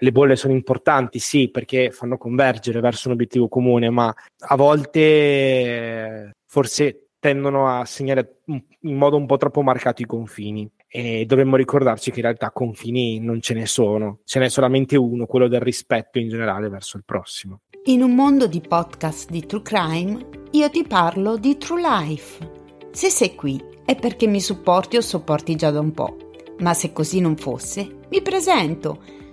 le bolle sono importanti, sì, perché fanno convergere verso un obiettivo comune, ma a volte forse tendono a segnare in modo un po' troppo marcato i confini e dovremmo ricordarci che in realtà confini non ce ne sono, ce n'è solamente uno, quello del rispetto in generale verso il prossimo. In un mondo di podcast di True Crime, io ti parlo di True Life. Se sei qui è perché mi supporti o sopporti già da un po', ma se così non fosse, mi presento.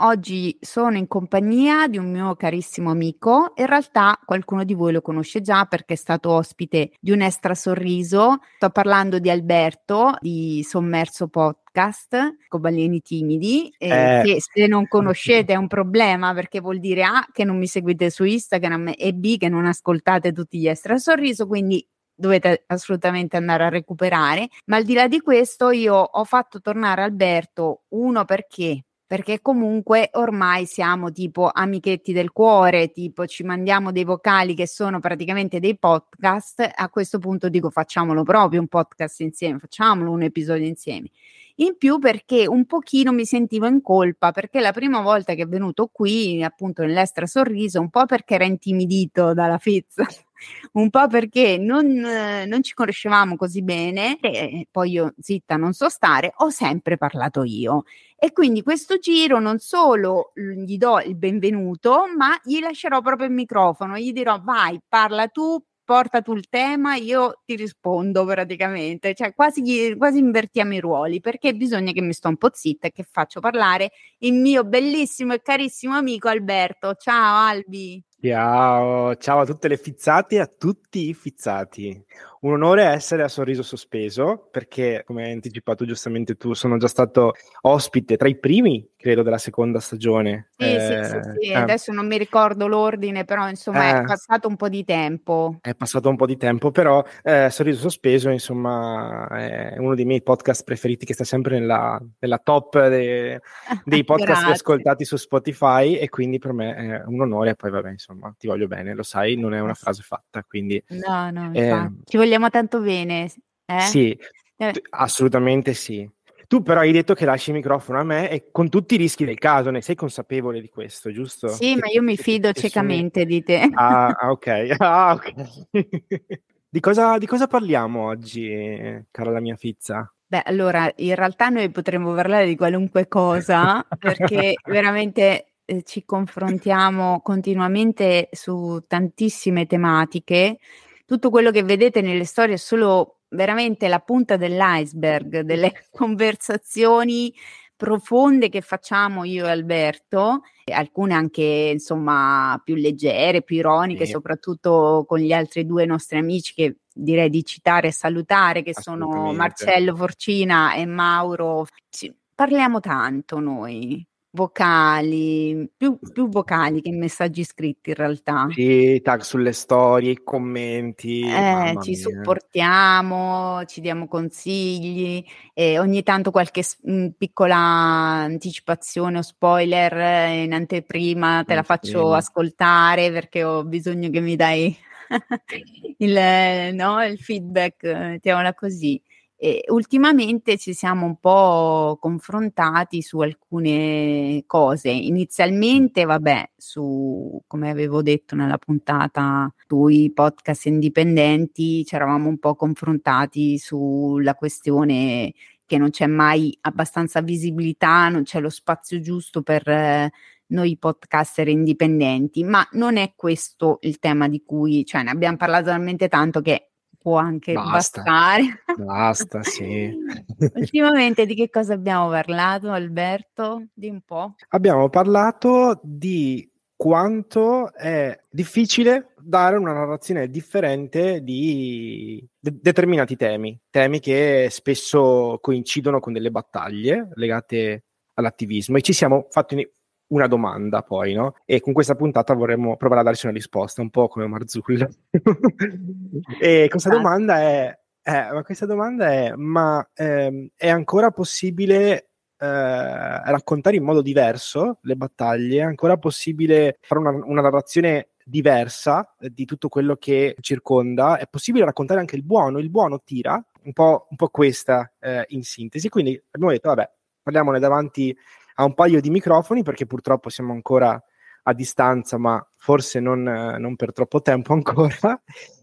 Oggi sono in compagnia di un mio carissimo amico, in realtà qualcuno di voi lo conosce già perché è stato ospite di un extra sorriso. Sto parlando di Alberto di Sommerso Podcast, Cobaleni Timidi, eh, che se non conoscete è un problema perché vuol dire A che non mi seguite su Instagram e B che non ascoltate tutti gli extra sorriso, quindi dovete assolutamente andare a recuperare. Ma al di là di questo, io ho fatto tornare Alberto, uno perché perché comunque ormai siamo tipo amichetti del cuore, tipo ci mandiamo dei vocali che sono praticamente dei podcast, a questo punto dico facciamolo proprio un podcast insieme, facciamolo un episodio insieme. In più perché un pochino mi sentivo in colpa, perché la prima volta che è venuto qui, appunto nell'Estra Sorriso, un po' perché era intimidito dalla Fizz, un po' perché non, non, ci conoscevamo così bene e poi io zitta non so stare, ho sempre parlato io. E quindi questo giro non solo gli do il benvenuto, ma gli lascerò proprio il microfono, gli dirò vai, parla tu, porta tu il tema, io ti rispondo praticamente, cioè quasi, quasi invertiamo i ruoli perché bisogna che mi sto un po' zitta e che faccio parlare il mio bellissimo e carissimo amico Alberto. Ciao Albi. Ciao, ciao a tutte le fizzate e a tutti i fizzati. Un onore essere a sorriso sospeso perché, come hai anticipato giustamente tu, sono già stato ospite tra i primi, credo, della seconda stagione. Sì, eh, sì, sì, sì. Eh. adesso non mi ricordo l'ordine, però insomma eh, è passato un po' di tempo. È passato un po' di tempo, però eh, Sorriso sospeso, insomma, è uno dei miei podcast preferiti che sta sempre nella, nella top de, dei podcast ascoltati su Spotify e quindi per me è un onore e poi vabbè, insomma ti voglio bene, lo sai, non è una frase fatta, quindi... No, no, eh, ci vogliamo tanto bene. Eh? Sì, eh. assolutamente sì. Tu però hai detto che lasci il microfono a me e con tutti i rischi del caso, ne sei consapevole di questo, giusto? Sì, ma io mi fido ciecamente di te. Ah, ah ok. Ah, ok. di, cosa, di cosa parliamo oggi, cara la mia fizza? Beh, allora, in realtà noi potremmo parlare di qualunque cosa, perché veramente eh, ci confrontiamo continuamente su tantissime tematiche. Tutto quello che vedete nelle storie è solo veramente la punta dell'iceberg delle conversazioni profonde che facciamo io e Alberto, alcune anche insomma più leggere, più ironiche, sì. soprattutto con gli altri due nostri amici che direi di citare e salutare, che sono Marcello Forcina e Mauro. Ci parliamo tanto noi, vocali, più, più, vocali che messaggi scritti in realtà. Sì, tag sulle storie, i commenti. Eh, ci mia. supportiamo, ci diamo consigli, e ogni tanto qualche mh, piccola anticipazione o spoiler in anteprima te la faccio ascoltare perché ho bisogno che mi dai il, no, il feedback, mettiamola così. E ultimamente ci siamo un po' confrontati su alcune cose. Inizialmente, vabbè, su come avevo detto nella puntata sui podcast indipendenti, ci eravamo un po' confrontati sulla questione che non c'è mai abbastanza visibilità, non c'è lo spazio giusto per eh, noi podcaster indipendenti, ma non è questo il tema di cui, cioè ne abbiamo parlato talmente tanto che può anche Basta. bastare. Basta, sì. Ultimamente di che cosa abbiamo parlato, Alberto? Di un po'. Abbiamo parlato di quanto è difficile dare una narrazione differente di de- determinati temi, temi che spesso coincidono con delle battaglie legate all'attivismo e ci siamo fatti una domanda poi, no? E con questa puntata vorremmo provare a darci una risposta, un po' come Marzullo. e questa domanda è, eh, ma questa domanda è, ma ehm, è ancora possibile eh, raccontare in modo diverso le battaglie? È ancora possibile fare una, una narrazione diversa di tutto quello che circonda? È possibile raccontare anche il buono? Il buono tira? Un po', un po questa eh, in sintesi. Quindi abbiamo detto, vabbè, parliamone davanti a un paio di microfoni perché purtroppo siamo ancora a distanza, ma forse non, non per troppo tempo ancora.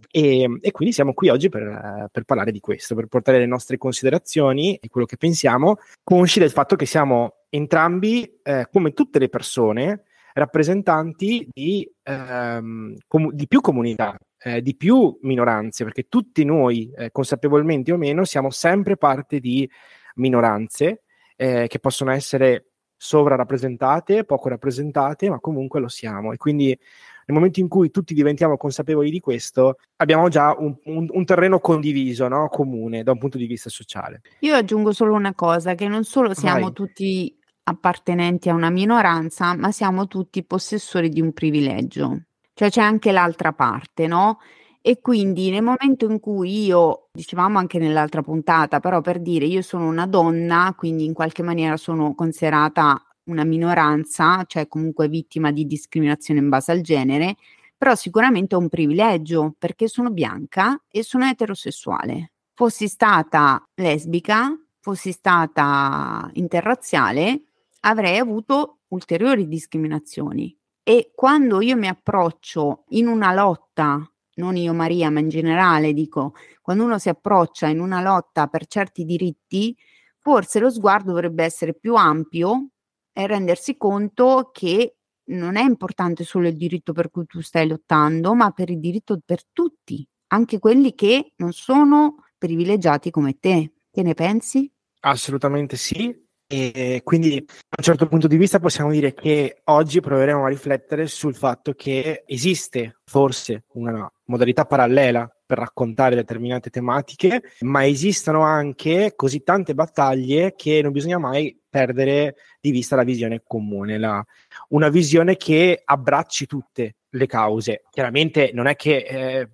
E, e, quindi siamo qui oggi per, per, parlare di questo, per portare le nostre considerazioni e quello che pensiamo, consci del fatto che siamo entrambi, eh, come tutte le persone, rappresentanti di, ehm, com- di più comunità, eh, di più minoranze, perché tutti noi, eh, consapevolmente o meno, siamo sempre parte di minoranze eh, che possono essere sovrarappresentate, poco rappresentate, ma comunque lo siamo. E quindi nel momento in cui tutti diventiamo consapevoli di questo, abbiamo già un, un, un terreno condiviso, no? comune da un punto di vista sociale. Io aggiungo solo una cosa, che non solo siamo Vai. tutti appartenenti a una minoranza, ma siamo tutti possessori di un privilegio. Cioè c'è anche l'altra parte, no? E quindi nel momento in cui io, dicevamo anche nell'altra puntata, però per dire io sono una donna, quindi in qualche maniera sono considerata una minoranza, cioè comunque vittima di discriminazione in base al genere, però sicuramente ho un privilegio perché sono bianca e sono eterosessuale. Fossi stata lesbica, fossi stata interrazziale, avrei avuto ulteriori discriminazioni. E quando io mi approccio in una lotta non io Maria, ma in generale dico, quando uno si approccia in una lotta per certi diritti, forse lo sguardo dovrebbe essere più ampio e rendersi conto che non è importante solo il diritto per cui tu stai lottando, ma per il diritto per tutti, anche quelli che non sono privilegiati come te. Che ne pensi? Assolutamente sì, e quindi da un certo punto di vista possiamo dire che oggi proveremo a riflettere sul fatto che esiste forse una modalità parallela per raccontare determinate tematiche, ma esistono anche così tante battaglie che non bisogna mai perdere di vista la visione comune, la, una visione che abbracci tutte le cause. Chiaramente non è che eh,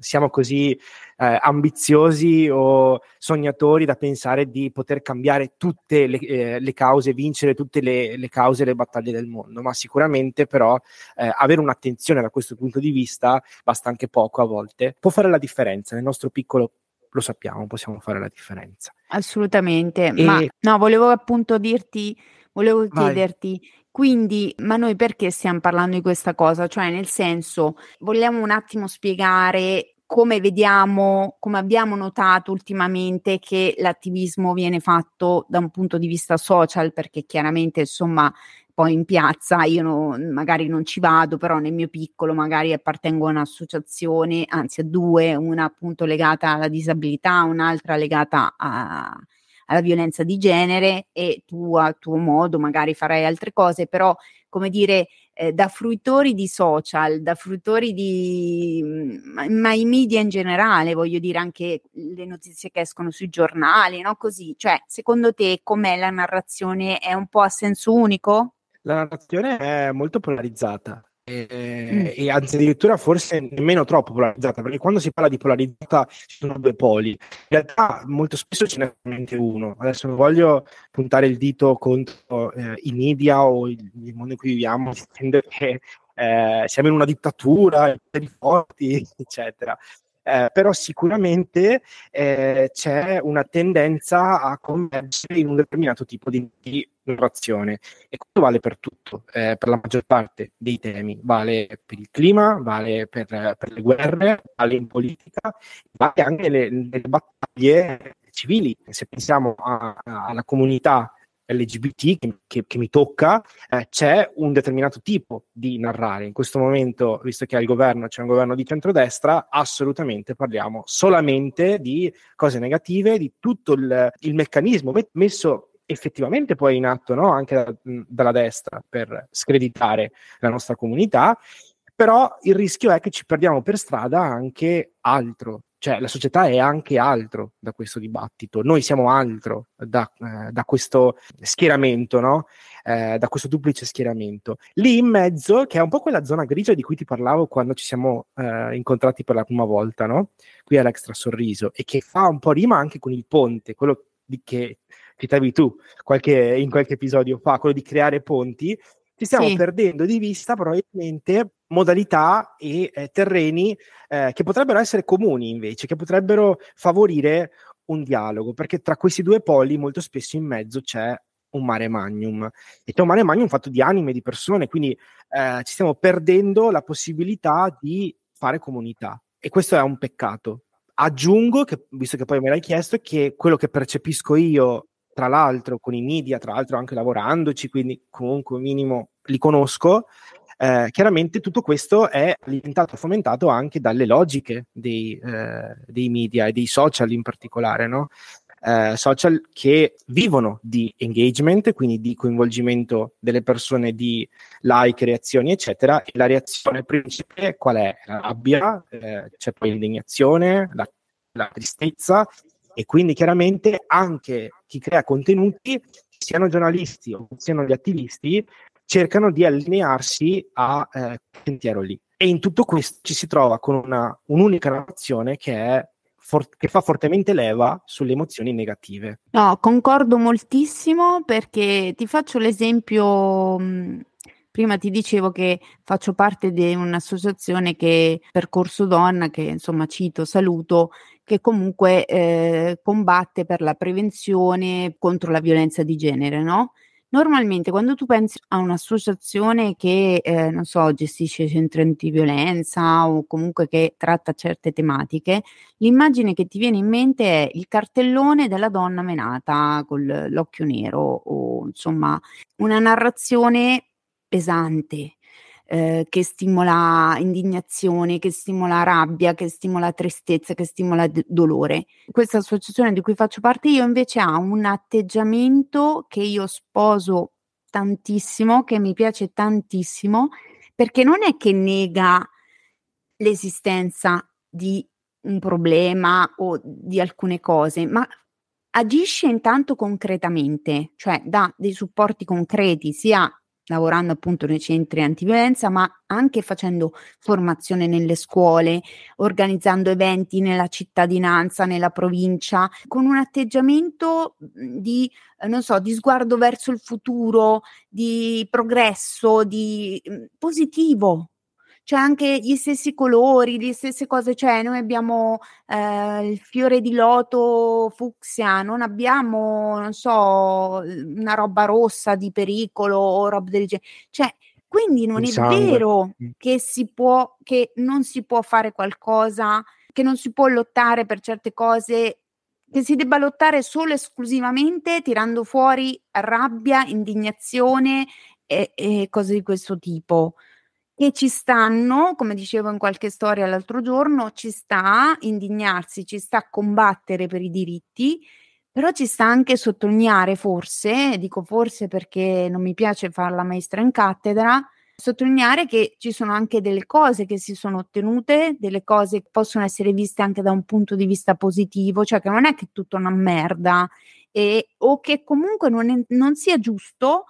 siamo così eh, ambiziosi o sognatori da pensare di poter cambiare tutte le, eh, le cause, vincere tutte le, le, cause e le battaglie del mondo, ma sicuramente però eh, avere un'attenzione da questo punto di vista, basta anche poco a volte, può fare la differenza nel nostro piccolo lo sappiamo, possiamo fare la differenza. Assolutamente, e... ma no, volevo appunto dirti, volevo chiederti, Vai. Quindi, ma noi perché stiamo parlando di questa cosa? Cioè, nel senso, vogliamo un attimo spiegare come vediamo, come abbiamo notato ultimamente che l'attivismo viene fatto da un punto di vista social, perché chiaramente, insomma, poi in piazza io no, magari non ci vado, però nel mio piccolo magari appartengo a un'associazione, anzi a due, una appunto legata alla disabilità, un'altra legata a, alla violenza di genere e tu a tuo modo magari farai altre cose, però come dire, eh, da fruitori di social, da fruitori di, ma, ma, i media in generale, voglio dire anche le notizie che escono sui giornali, no? Così, cioè, secondo te com'è la narrazione? È un po' a senso unico? La narrazione è molto polarizzata. E, mm. e, anzi addirittura forse nemmeno troppo polarizzata perché quando si parla di polarizzata ci sono due poli. In realtà molto spesso ce n'è solamente uno. Adesso non voglio puntare il dito contro eh, i media o il, il, mondo in cui viviamo che eh, siamo in una dittatura i forti eccetera eh, però sicuramente eh, c'è una tendenza a convergere in un determinato tipo di, di narrazione e questo vale per tutto, eh, per la maggior parte dei temi, vale per il clima, vale per, per le guerre, vale in politica, vale anche nelle battaglie civili. Se pensiamo a, alla comunità LGBT che, che, che mi tocca, eh, c'è un determinato tipo di narrare. In questo momento, visto che al governo c'è un governo di centrodestra, assolutamente parliamo solamente di cose negative, di tutto il, il meccanismo messo effettivamente poi in atto no? anche da, dalla destra per screditare la nostra comunità però il rischio è che ci perdiamo per strada anche altro cioè la società è anche altro da questo dibattito, noi siamo altro da, eh, da questo schieramento, no? eh, da questo duplice schieramento. Lì in mezzo, che è un po' quella zona grigia di cui ti parlavo quando ci siamo eh, incontrati per la prima volta, no? qui all'Extra Sorriso, e che fa un po' rima anche con il ponte, quello di che citavi tu qualche, in qualche episodio fa, quello di creare ponti, ci stiamo sì. perdendo di vista probabilmente modalità e eh, terreni eh, che potrebbero essere comuni invece, che potrebbero favorire un dialogo, perché tra questi due poli molto spesso in mezzo c'è un mare magnum e c'è un mare magnum fatto di anime, di persone, quindi eh, ci stiamo perdendo la possibilità di fare comunità e questo è un peccato. Aggiungo, che, visto che poi me l'hai chiesto, che quello che percepisco io tra l'altro con i media, tra l'altro anche lavorandoci, quindi comunque minimo li conosco, eh, chiaramente tutto questo è alimentato e fomentato anche dalle logiche dei, eh, dei media e dei social in particolare, no? eh, social che vivono di engagement, quindi di coinvolgimento delle persone, di like, reazioni, eccetera. E la reazione principale qual è? La rabbia, eh, c'è poi l'indignazione, la, la tristezza e quindi chiaramente anche chi crea contenuti, siano giornalisti o siano gli attivisti, cercano di allinearsi a eh, sentiero lì. E in tutto questo ci si trova con una, un'unica narrazione che, è che fa fortemente leva sulle emozioni negative. No, concordo moltissimo perché ti faccio l'esempio. Mh Prima ti dicevo che faccio parte di un'associazione che Percorso Donna, che insomma cito, saluto, che comunque eh, combatte per la prevenzione contro la violenza di genere, no? Normalmente quando tu pensi a un'associazione che, eh, non so, gestisce centri antiviolenza o comunque che tratta certe tematiche, l'immagine che ti viene in mente è il cartellone della donna menata con l'occhio nero o insomma una narrazione pesante, eh, che stimola indignazione, che stimola rabbia, che stimola tristezza, che stimola d- dolore. Questa associazione di cui faccio parte io invece ha un atteggiamento che io sposo tantissimo, che mi piace tantissimo, perché non è che nega l'esistenza di un problema o di alcune cose, ma agisce intanto concretamente, cioè dà dei supporti concreti sia lavorando appunto nei centri antiviolenza, ma anche facendo formazione nelle scuole, organizzando eventi nella cittadinanza, nella provincia, con un atteggiamento mhmm, di, eh, non so, di sguardo verso il futuro, di progresso, di mhmm, positivo, c'è anche gli stessi colori, le stesse cose, cioè noi abbiamo eh, il fiore di loto fucsia, non abbiamo, non so, una roba rossa di pericolo o roba del genere. Cioè, quindi non il è sangue. vero mm. che si può, che non si può fare qualcosa, che non si può lottare per certe cose che si debba lottare solo e esclusivamente tirando fuori rabbia, indignazione e, e cose di questo tipo e ci stanno, come dicevo in qualche storia l'altro giorno, ci sta indignarsi, ci sta combattere per i diritti, però ci sta anche sottolineare forse, dico forse perché non mi piace fare la maestra in cattedra, sottolineare che ci sono anche delle cose che si sono ottenute, delle cose che possono essere viste anche da un punto di vista positivo, cioè che non è che è tutta una merda e, o che comunque non, è, non sia giusto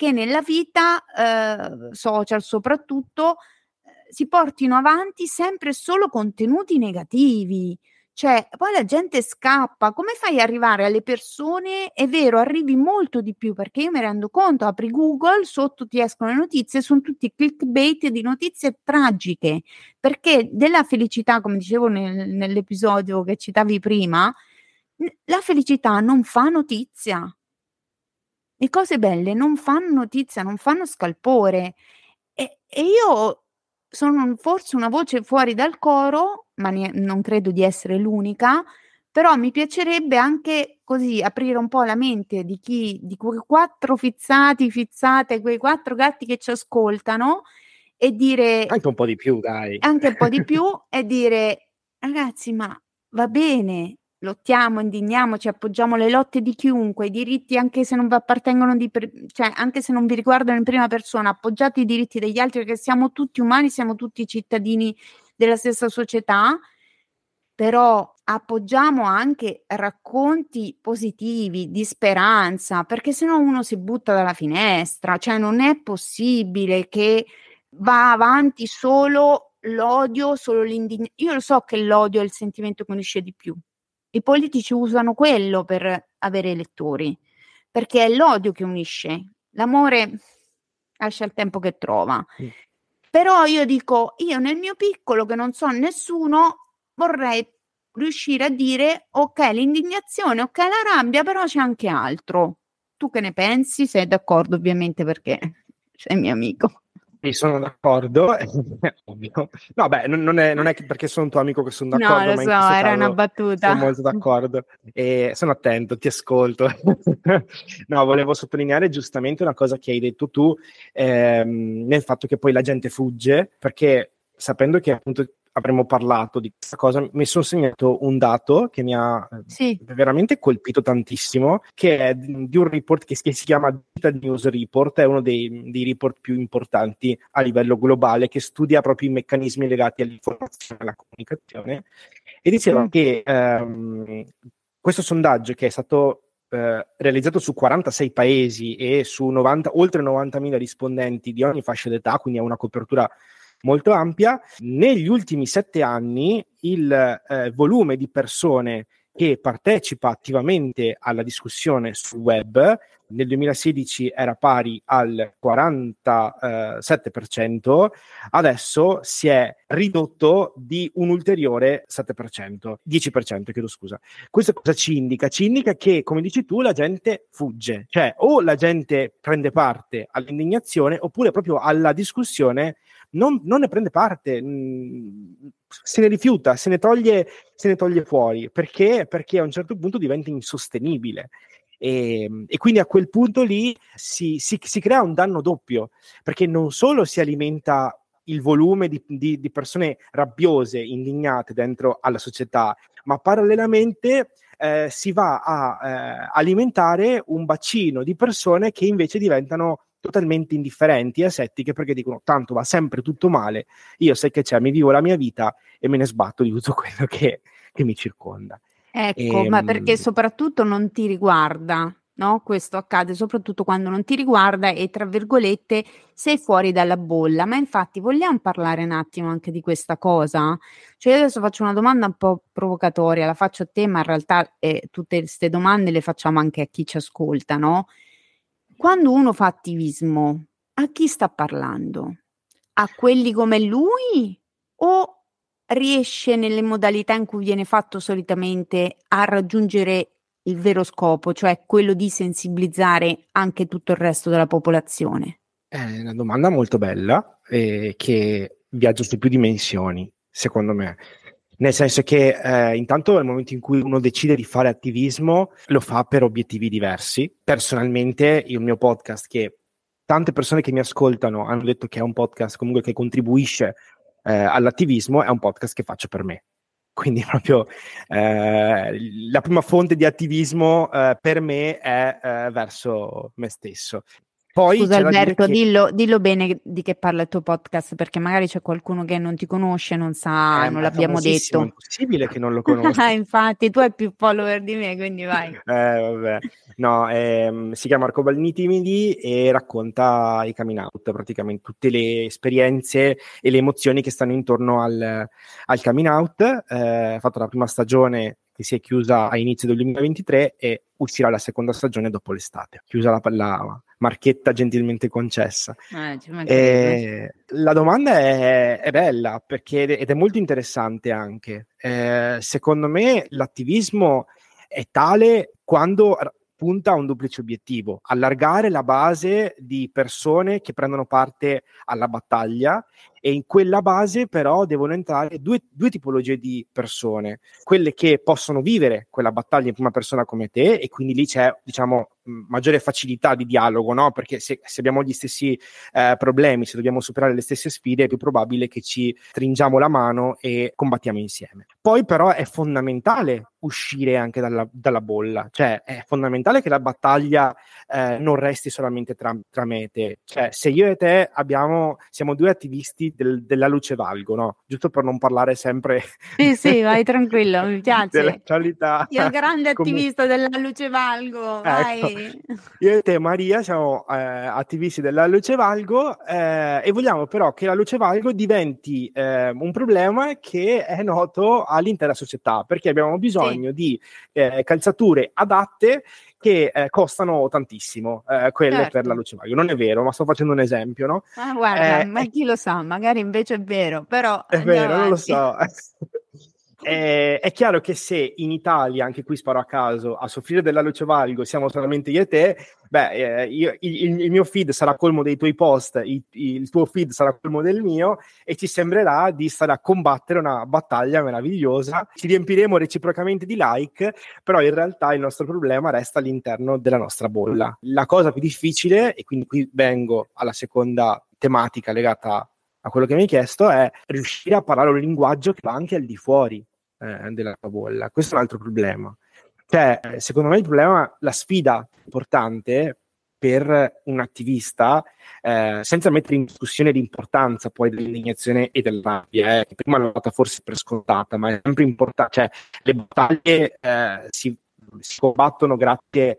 che nella vita eh, social soprattutto eh, si portino avanti sempre solo contenuti negativi. Cioè, poi la gente scappa. Come fai ad arrivare alle persone? È vero, arrivi molto di più perché io mi rendo conto, apri Google, sotto ti escono le notizie, sono tutti clickbait di notizie tragiche. Perché della felicità, come dicevo nel, nell'episodio che citavi prima, la felicità non fa notizia le cose belle non fanno notizia, non fanno scalpore. E, e io sono forse una voce fuori dal coro, ma ne, non credo di essere l'unica, però mi piacerebbe anche così aprire un po' la mente di chi, di quei quattro fizzati, fizzate, quei quattro gatti che ci ascoltano e dire... Anche un po' di più, dai. Anche un po' di più e dire, ragazzi, ma va bene, lottiamo, indigniamoci, appoggiamo le lotte di chiunque, i diritti anche se non vi appartengono per, cioè anche se non vi riguardano in prima persona, appoggiate i diritti degli altri perché siamo tutti umani, siamo tutti cittadini della stessa società. però appoggiamo anche racconti positivi di speranza, perché se no uno si butta dalla finestra, cioè non è possibile che va avanti solo l'odio, solo l'indignazione. Io lo so che l'odio è il sentimento che unisce di più. I politici usano quello per avere elettori, perché è l'odio che unisce. L'amore lascia il tempo che trova. Mm. Però io dico, io nel mio piccolo che non so nessuno, vorrei riuscire a dire ok, l'indignazione, ok, la rabbia, però c'è anche altro. Tu che ne pensi? Sei d'accordo ovviamente perché sei mio amico. Sì, sono d'accordo, ovvio. No, beh, non, non, è, non, è, perché sono tuo amico che sono d'accordo. No, lo so, era una battuta. Sono molto d'accordo e sono attento, ti ascolto. no, volevo sottolineare giustamente una cosa che hai detto tu, ehm, nel fatto che poi la gente fugge, perché sapendo che appunto avremmo parlato di questa cosa, mi sono segnato un dato che mi ha sì. veramente colpito tantissimo, che è di un report che si chiama Digital News Report, è uno dei, dei report più importanti a livello globale, che studia proprio i meccanismi legati all'informazione e alla comunicazione, e diceva mm. che ehm, questo sondaggio che è stato eh, realizzato su 46 paesi e su 90, oltre 90.000 rispondenti di ogni fascia d'età, quindi ha una copertura molto ampia. Negli ultimi sette anni il eh, volume di persone che partecipa attivamente alla discussione sul web nel 2016 era pari al 47%, adesso si è ridotto di un ulteriore 7%, 10%, chiedo scusa. Questo cosa ci indica? Ci indica che, come dici tu, la gente fugge, cioè o la gente prende parte all'indignazione oppure proprio alla discussione non, non ne prende parte, mh, se ne rifiuta, se ne, toglie, se ne toglie fuori, perché? Perché a un certo punto diventa insostenibile. E, e, quindi a quel punto lì si, si, si, crea un danno doppio, perché non solo si alimenta il volume di, di, di persone rabbiose, indignate dentro alla società, ma parallelamente eh, si va a eh, alimentare un bacino di persone che invece diventano totalmente indifferenti e asettiche perché dicono tanto va sempre tutto male, io sai che c'è, mi vivo la mia vita e me ne sbatto di tutto quello che, che mi circonda. Ecco, e, ma perché soprattutto non ti riguarda, no? Questo accade soprattutto quando non ti riguarda e tra virgolette sei fuori dalla bolla. Ma infatti vogliamo parlare un attimo anche di questa cosa? Cioè, io adesso faccio una domanda un po' provocatoria, la faccio a te, ma in realtà eh, tutte queste domande le facciamo anche a chi ci ascolta, no? Quando uno fa attivismo, a chi sta parlando? A quelli come lui o riesce nelle modalità in cui viene fatto solitamente a raggiungere il vero scopo, cioè quello di sensibilizzare anche tutto il resto della popolazione? È una domanda molto bella eh, che viaggia su più dimensioni, secondo me. Nel senso che eh, intanto nel momento in cui uno decide di fare attivismo lo fa per obiettivi diversi. Personalmente il mio podcast che tante persone che mi ascoltano hanno detto che è un podcast comunque che contribuisce eh, all'attivismo, è un podcast che faccio per me. Quindi proprio eh, la prima fonte di attivismo eh, per me è eh, verso me stesso. Poi Scusa Alberto, che... dillo, dillo, bene di che parla il tuo podcast, perché magari c'è qualcuno che non ti conosce, non sa, eh, non l'abbiamo detto. È possibile che non lo conosca. Ah, infatti, tu hai più follower di me, quindi vai. eh. No, ehm, si chiama Arcobalini Timidi e racconta i coming out, praticamente tutte le esperienze e le emozioni che stanno intorno al, al coming out. Eh, fatto la prima stagione che si è chiusa a inizio del 2023 e uscirà la seconda stagione dopo l'estate. Chiusa la, la marchetta gentilmente concessa. Eh, la domanda è, è, bella perché ed è molto interessante anche. Eh, secondo me l'attivismo è tale quando punta a un duplice obiettivo, allargare la base di persone che prendono parte alla battaglia e in quella base però devono entrare due, due, tipologie di persone, quelle che possono vivere quella battaglia in prima persona come te e quindi lì c'è diciamo maggiore facilità di dialogo, no? perché se, se abbiamo gli stessi eh, problemi, se dobbiamo superare le stesse sfide è più probabile che ci stringiamo la mano e combattiamo insieme. Poi però è fondamentale uscire anche dalla, dalla bolla, cioè è fondamentale che la battaglia eh, non resti solamente tra, tra me e te, cioè se io e te abbiamo, siamo due attivisti del, della Luce Valgo, no? Giusto per non parlare sempre... Sì, sì, vai tranquillo, mi piace. Dell'attualità. Io grande attivista della Luce Valgo, ecco. Io e te Maria siamo eh, attivisti della Luce Valgo eh, e vogliamo però che la Luce Valgo diventi eh, un problema che è noto all'intera società, perché abbiamo bisogno sì. di eh, calzature adatte che eh, costano tantissimo, eh, quelle certo. per la luce vario. Non è vero, ma sto facendo un esempio, no? Ah, guarda, eh, ma chi lo sa, magari invece è vero, però... È vero, avanti. non lo so. Eh, è chiaro che se in Italia, anche qui sparo a caso, a soffrire della luce valgo siamo solamente io e te, beh, eh, io, il, il, mio feed sarà colmo dei tuoi post, il, il, tuo feed sarà colmo del mio e ci sembrerà di stare a combattere una battaglia meravigliosa. Ci riempiremo reciprocamente di like, però in realtà il nostro problema resta all'interno della nostra bolla. La cosa più difficile, e quindi qui vengo alla seconda tematica legata a quello che mi hai chiesto è riuscire a parlare un linguaggio che va anche al di fuori eh, della bolla. Questo è un altro problema. Cioè, secondo me il problema, la sfida importante per un attivista, eh, senza mettere in discussione l'importanza poi dell'indignazione e della rabbia, eh, che prima l'ho data forse per scontata, ma è sempre importante, cioè le battaglie eh, si, si, combattono grazie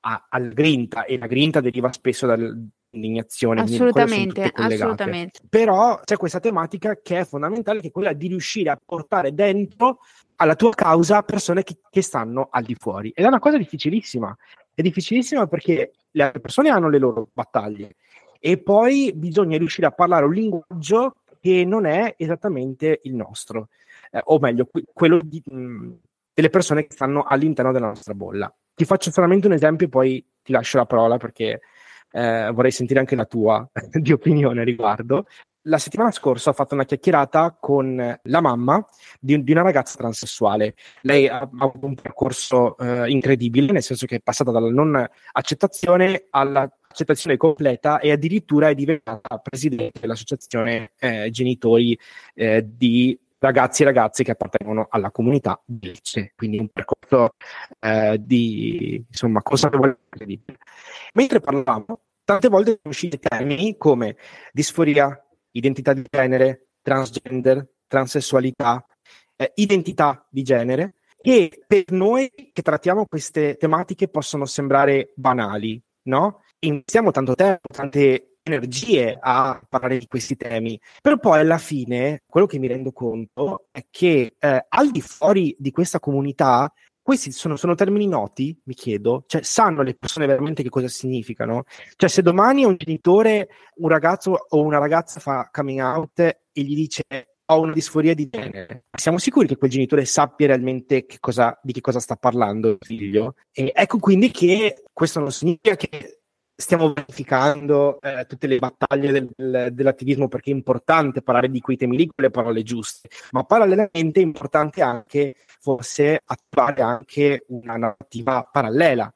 a, al grinta e la grinta deriva spesso dal, indignazione. Assolutamente, assolutamente. Però c'è questa tematica che è fondamentale, che è quella di riuscire a portare dentro alla tua causa persone che, che stanno al di fuori. Ed è una cosa difficilissima. È difficilissima perché le persone hanno le loro battaglie e poi bisogna riuscire a parlare un linguaggio che non è esattamente il nostro, eh, o meglio, quello di, mh, delle persone che stanno all'interno della nostra bolla. Ti faccio solamente un esempio e poi ti lascio la parola perché eh, vorrei sentire anche la tua di opinione riguardo. La settimana scorsa ho fatto una chiacchierata con la mamma di, di una ragazza transessuale. Lei ha, ha avuto un percorso eh, incredibile, nel senso che è passata dalla non accettazione all'accettazione completa e addirittura è diventata presidente dell'associazione eh, genitori eh, di ragazzi e ragazze che appartengono alla comunità Belce, quindi un percorso eh, di insomma, consapevolezza. Mentre parlavamo, tante volte sono usciti termini come disforia, identità di genere, transgender, transessualità, eh, identità di genere, che per noi che trattiamo queste tematiche possono sembrare banali, no? Investiamo tanto tempo, tante energie a parlare di questi temi. Però poi alla fine quello che mi rendo conto è che eh, al di fuori di questa comunità questi sono, sono, termini noti, mi chiedo, cioè sanno le persone veramente che cosa significano? Cioè se domani un genitore, un ragazzo o una ragazza fa coming out e gli dice ho una disforia di genere, siamo sicuri che quel genitore sappia realmente che cosa, di che cosa sta parlando il figlio? E ecco quindi che questo non significa che stiamo verificando eh, tutte le battaglie del, del, dell'attivismo perché è importante parlare di quei temi lì con le parole giuste, ma parallelamente è importante anche forse attivare anche una narrativa parallela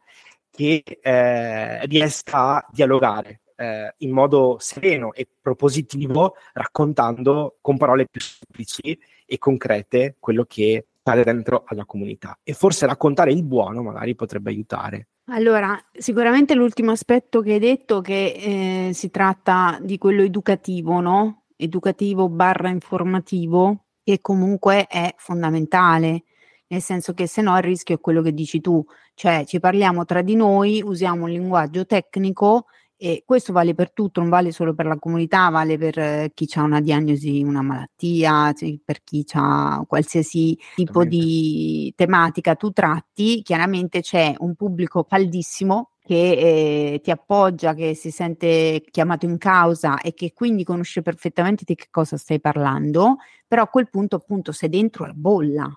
che eh, riesca a dialogare eh, in modo sereno e propositivo, raccontando con parole più semplici e concrete quello che accade dentro alla comunità. E forse raccontare il buono magari potrebbe aiutare. Allora, sicuramente l'ultimo aspetto che hai detto che eh, si tratta di quello educativo, no? Educativo barra informativo, che comunque è fondamentale, nel senso che se no il rischio è quello che dici tu, cioè ci parliamo tra di noi, usiamo un linguaggio tecnico e questo vale per tutto, non vale solo per la comunità, vale per eh, chi ha una diagnosi, una malattia, cioè per chi ha qualsiasi tipo di tematica tu tratti, chiaramente c'è un pubblico caldissimo che eh, ti appoggia, che si sente chiamato in causa e che quindi conosce perfettamente di che cosa stai parlando, però a quel punto appunto sei dentro la bolla,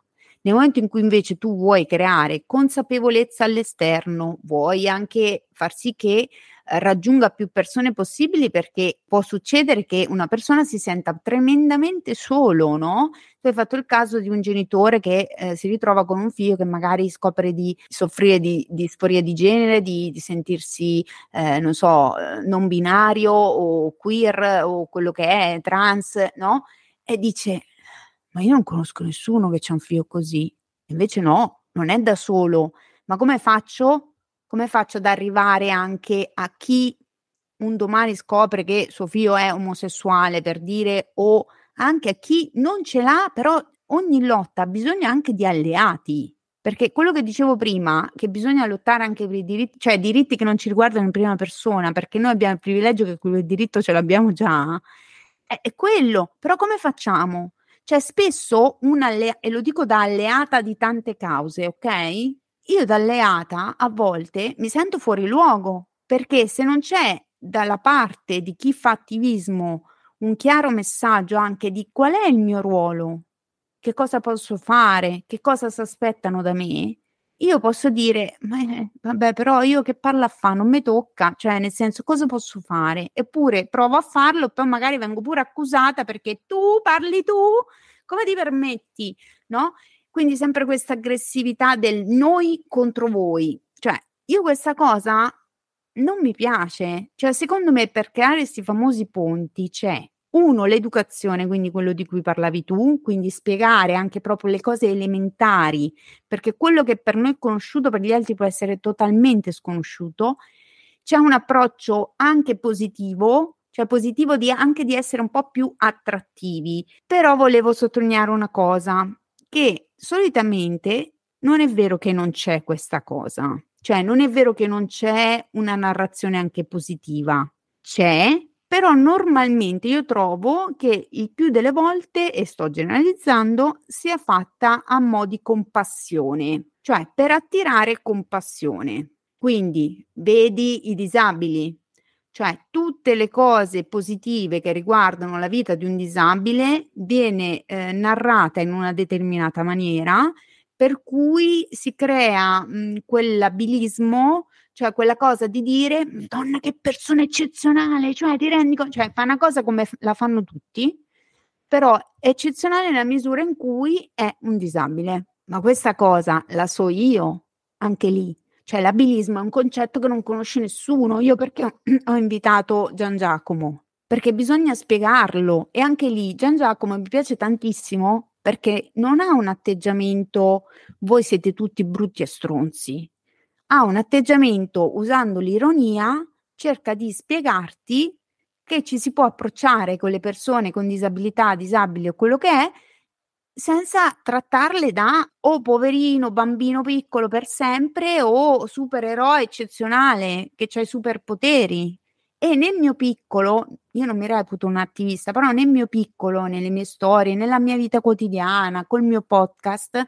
nel momento in cui invece tu vuoi creare consapevolezza all'esterno, vuoi anche far sì che raggiunga più persone possibili perché può succedere che una persona si senta tremendamente solo, no? Tu hai fatto il caso di un genitore che eh, si ritrova con un figlio che magari scopre di soffrire di, di disforia di genere, di, di sentirsi, eh, non so, eh, non binario o queer o quello che è, trans, no? E dice, ma io non conosco nessuno che c'ha un figlio così. Invece no, non è da solo. Ma come faccio? Come faccio ad arrivare anche a chi un domani scopre che suo figlio è omosessuale per dire o anche a chi non ce l'ha, però ogni lotta ha bisogno anche di alleati. Perché quello che dicevo prima, che bisogna lottare anche per i diritti, cioè diritti che non ci riguardano in prima persona, perché noi abbiamo il privilegio che quel diritto ce l'abbiamo già, è, è quello. Però come facciamo? Cioè spesso un alleato, e lo dico da alleata di tante cause, ok? Io da alleata a volte mi sento fuori luogo, perché se non c'è dalla parte di chi fa attivismo un chiaro messaggio anche di qual è il mio ruolo, che cosa posso fare, che cosa si aspettano da me, io posso dire, eh, vabbè, però io che parlo a fa, non mi tocca, cioè nel senso cosa posso fare? Eppure provo a farlo, poi magari vengo pure accusata perché tu parli tu, come ti permetti, no? Quindi sempre questa aggressività del noi contro voi, cioè io questa cosa non mi piace, cioè secondo me per creare questi famosi ponti c'è uno, l'educazione, quindi quello di cui parlavi tu, quindi spiegare anche proprio le cose elementari, perché quello che per noi è conosciuto per gli altri può essere totalmente sconosciuto. C'è un approccio anche positivo, cioè positivo di, anche di essere un po' più attrattivi. Però volevo sottolineare una cosa, che solitamente non è vero che non c'è questa cosa, cioè non è vero che non c'è una narrazione anche positiva, c'è, però normalmente io trovo che il più delle volte, e sto generalizzando, sia fatta a mo' di compassione, cioè per attirare compassione. Quindi vedi i disabili, cioè tutte le cose positive che riguardano la vita di un disabile viene eh, narrata in una determinata maniera per cui si crea mh, quell'abilismo cioè quella cosa di dire, donna che persona eccezionale, cioè ti rendi conto, cioè fa una cosa come f- la fanno tutti, però eccezionale nella misura in cui è un disabile. Ma questa cosa la so io, anche lì. Cioè l'abilismo è un concetto che non conosce nessuno. Io perché ho, invitato Gian Giacomo? Perché bisogna spiegarlo. E anche lì Gian Giacomo mi piace tantissimo perché non ha un atteggiamento voi siete tutti brutti e stronzi ha un atteggiamento usando l'ironia, cerca di spiegarti che ci si può approcciare con le persone con disabilità, disabili o quello che è, senza trattarle da o oh, poverino, bambino piccolo per sempre o supereroe eccezionale che ha i superpoteri. E nel mio piccolo, io non mi reputo un attivista, però nel mio piccolo, nelle mie storie, nella mia vita quotidiana, col mio podcast,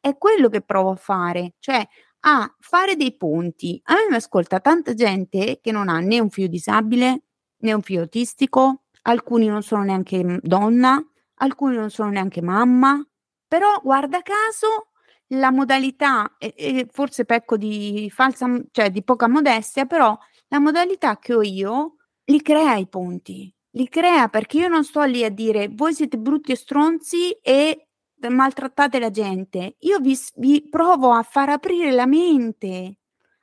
è quello che provo a fare, cioè a fare dei ponti. A me mi ascolta tanta gente che non ha né un figlio disabile né un figlio autistico, alcuni non sono neanche donna, alcuni non sono neanche mamma, però guarda caso la modalità, e, e forse pecco di falsa, cioè di poca modestia, però la modalità che ho io li crea i ponti, li crea perché io non sto lì a dire voi siete brutti e stronzi e maltrattate la gente, io vi, vi provo a far aprire la mente,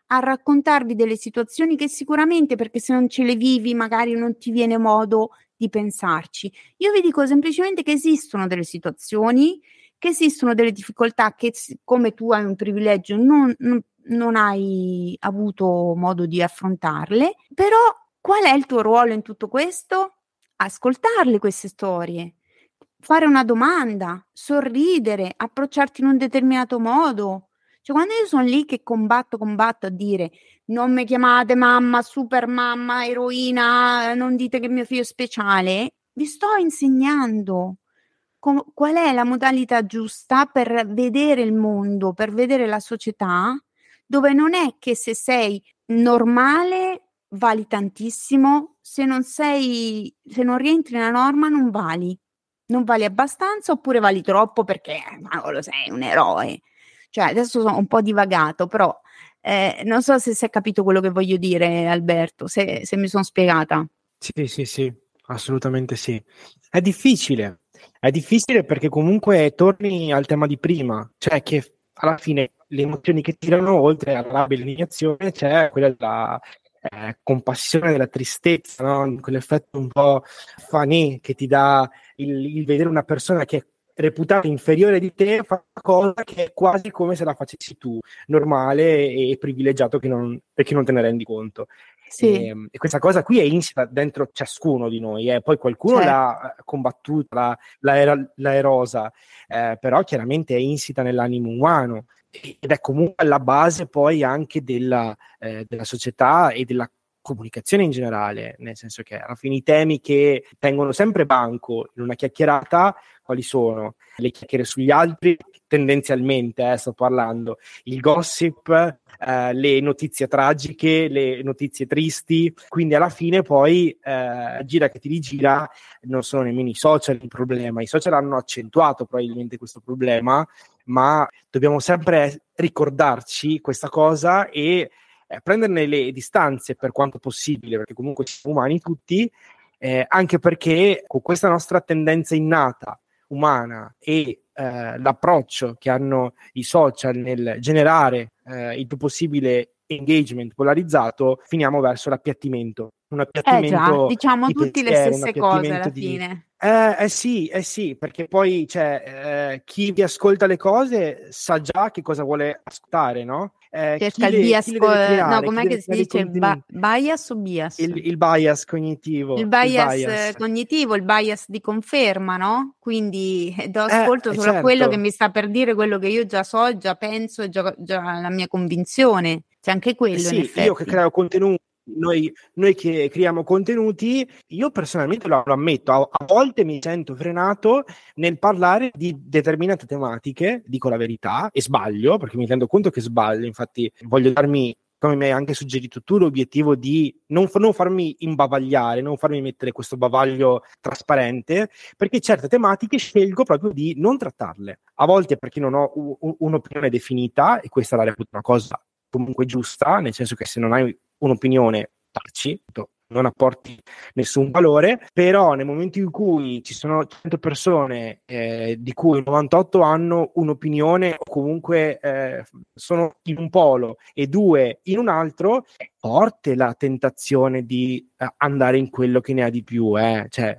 a raccontarvi delle situazioni che sicuramente, perché se non ce le vivi, magari non ti viene modo di pensarci. Io vi dico semplicemente che esistono delle situazioni, che esistono delle difficoltà che, come tu hai un privilegio, non, non, non hai avuto modo di affrontarle, però qual è il tuo ruolo in tutto questo? Ascoltarle queste storie, fare una domanda, sorridere, approcciarti in un determinato modo. Cioè, quando io sono lì che combatto, combatto a dire non mi chiamate mamma, super mamma, eroina, non dite che mio figlio è speciale, vi sto insegnando com- qual è la modalità giusta per vedere il mondo, per vedere la società, dove non è che se sei normale vali tantissimo, se non sei, se non rientri nella norma non vali non vali abbastanza oppure vali troppo perché, cavolo, sei un eroe. Cioè, adesso sono un po' divagato, però eh, non so se si è capito quello che voglio dire, Alberto, se, se mi sono spiegata. Sì, sì, sì, assolutamente sì. È difficile, è difficile perché comunque torni al tema di prima, cioè che alla fine le emozioni che tirano oltre alla rabbia e all'indignazione c'è quella della eh, compassione della tristezza, no? quell'effetto un po' funny che ti dà il, il vedere una persona che è reputata inferiore di te fa una cosa che è quasi come se la facessi tu, normale e privilegiato che non, perché non te ne rendi conto. Sì. E, ehm, e, questa cosa qui è insita dentro ciascuno di noi, eh. poi qualcuno certo. l'ha eh, combattuta, l'ha, l'ha erosa, eh, però chiaramente è insita nell'animo umano ed è comunque alla base poi anche della, eh, della società e della comunicazione in generale, nel senso che alla fine i temi che tengono sempre banco in una chiacchierata, quali sono? Le chiacchiere sugli altri, tendenzialmente, eh, sto parlando, il gossip, eh, le notizie tragiche, le notizie tristi, quindi alla fine poi eh, gira che ti rigira, non sono nemmeno i social il problema, i social hanno accentuato probabilmente questo problema, ma dobbiamo sempre ricordarci questa cosa e eh, prenderne le distanze per quanto possibile, perché comunque siamo umani tutti, eh, anche perché con questa nostra tendenza innata umana e eh, l'approccio che hanno i social nel generare eh, il più possibile engagement polarizzato, finiamo verso l'appiattimento. Un appiattimento eh già, diciamo tutti le stesse cose alla di... fine. Eh, eh, sì, eh sì, perché poi cioè, eh, chi vi ascolta le cose sa già che cosa vuole ascoltare, no? Eh, Cerca il bias, creare, no, com'è che si dice? Ba- bias o bias? Il, il, bias cognitivo. Il bias, il bias, cognitivo, il bias di conferma, no? Quindi eh, do ascolto eh, solo certo. a quello che mi sta per dire quello che io già so, già penso, già, già la mia convinzione. C'è anche quello. Sì, io che creo contenuti noi, noi, che creiamo contenuti, io personalmente lo, ammetto, a, a, volte mi sento frenato nel parlare di determinate tematiche, dico la verità, e sbaglio, perché mi rendo conto che sbaglio, infatti voglio darmi come mi hai anche suggerito tu, l'obiettivo di non, non, farmi imbavagliare, non farmi mettere questo bavaglio trasparente, perché certe tematiche scelgo proprio di non trattarle. A volte perché non ho u- un'opinione definita, e questa la reputo una cosa comunque giusta, nel senso che se non hai un'opinione, taci, non apporti nessun valore, però nel momento in cui ci sono 100 persone eh, di cui 98 hanno un'opinione o comunque eh, sono in un polo e due in un altro, è forte la tentazione di eh, andare in quello che ne ha di più, eh. cioè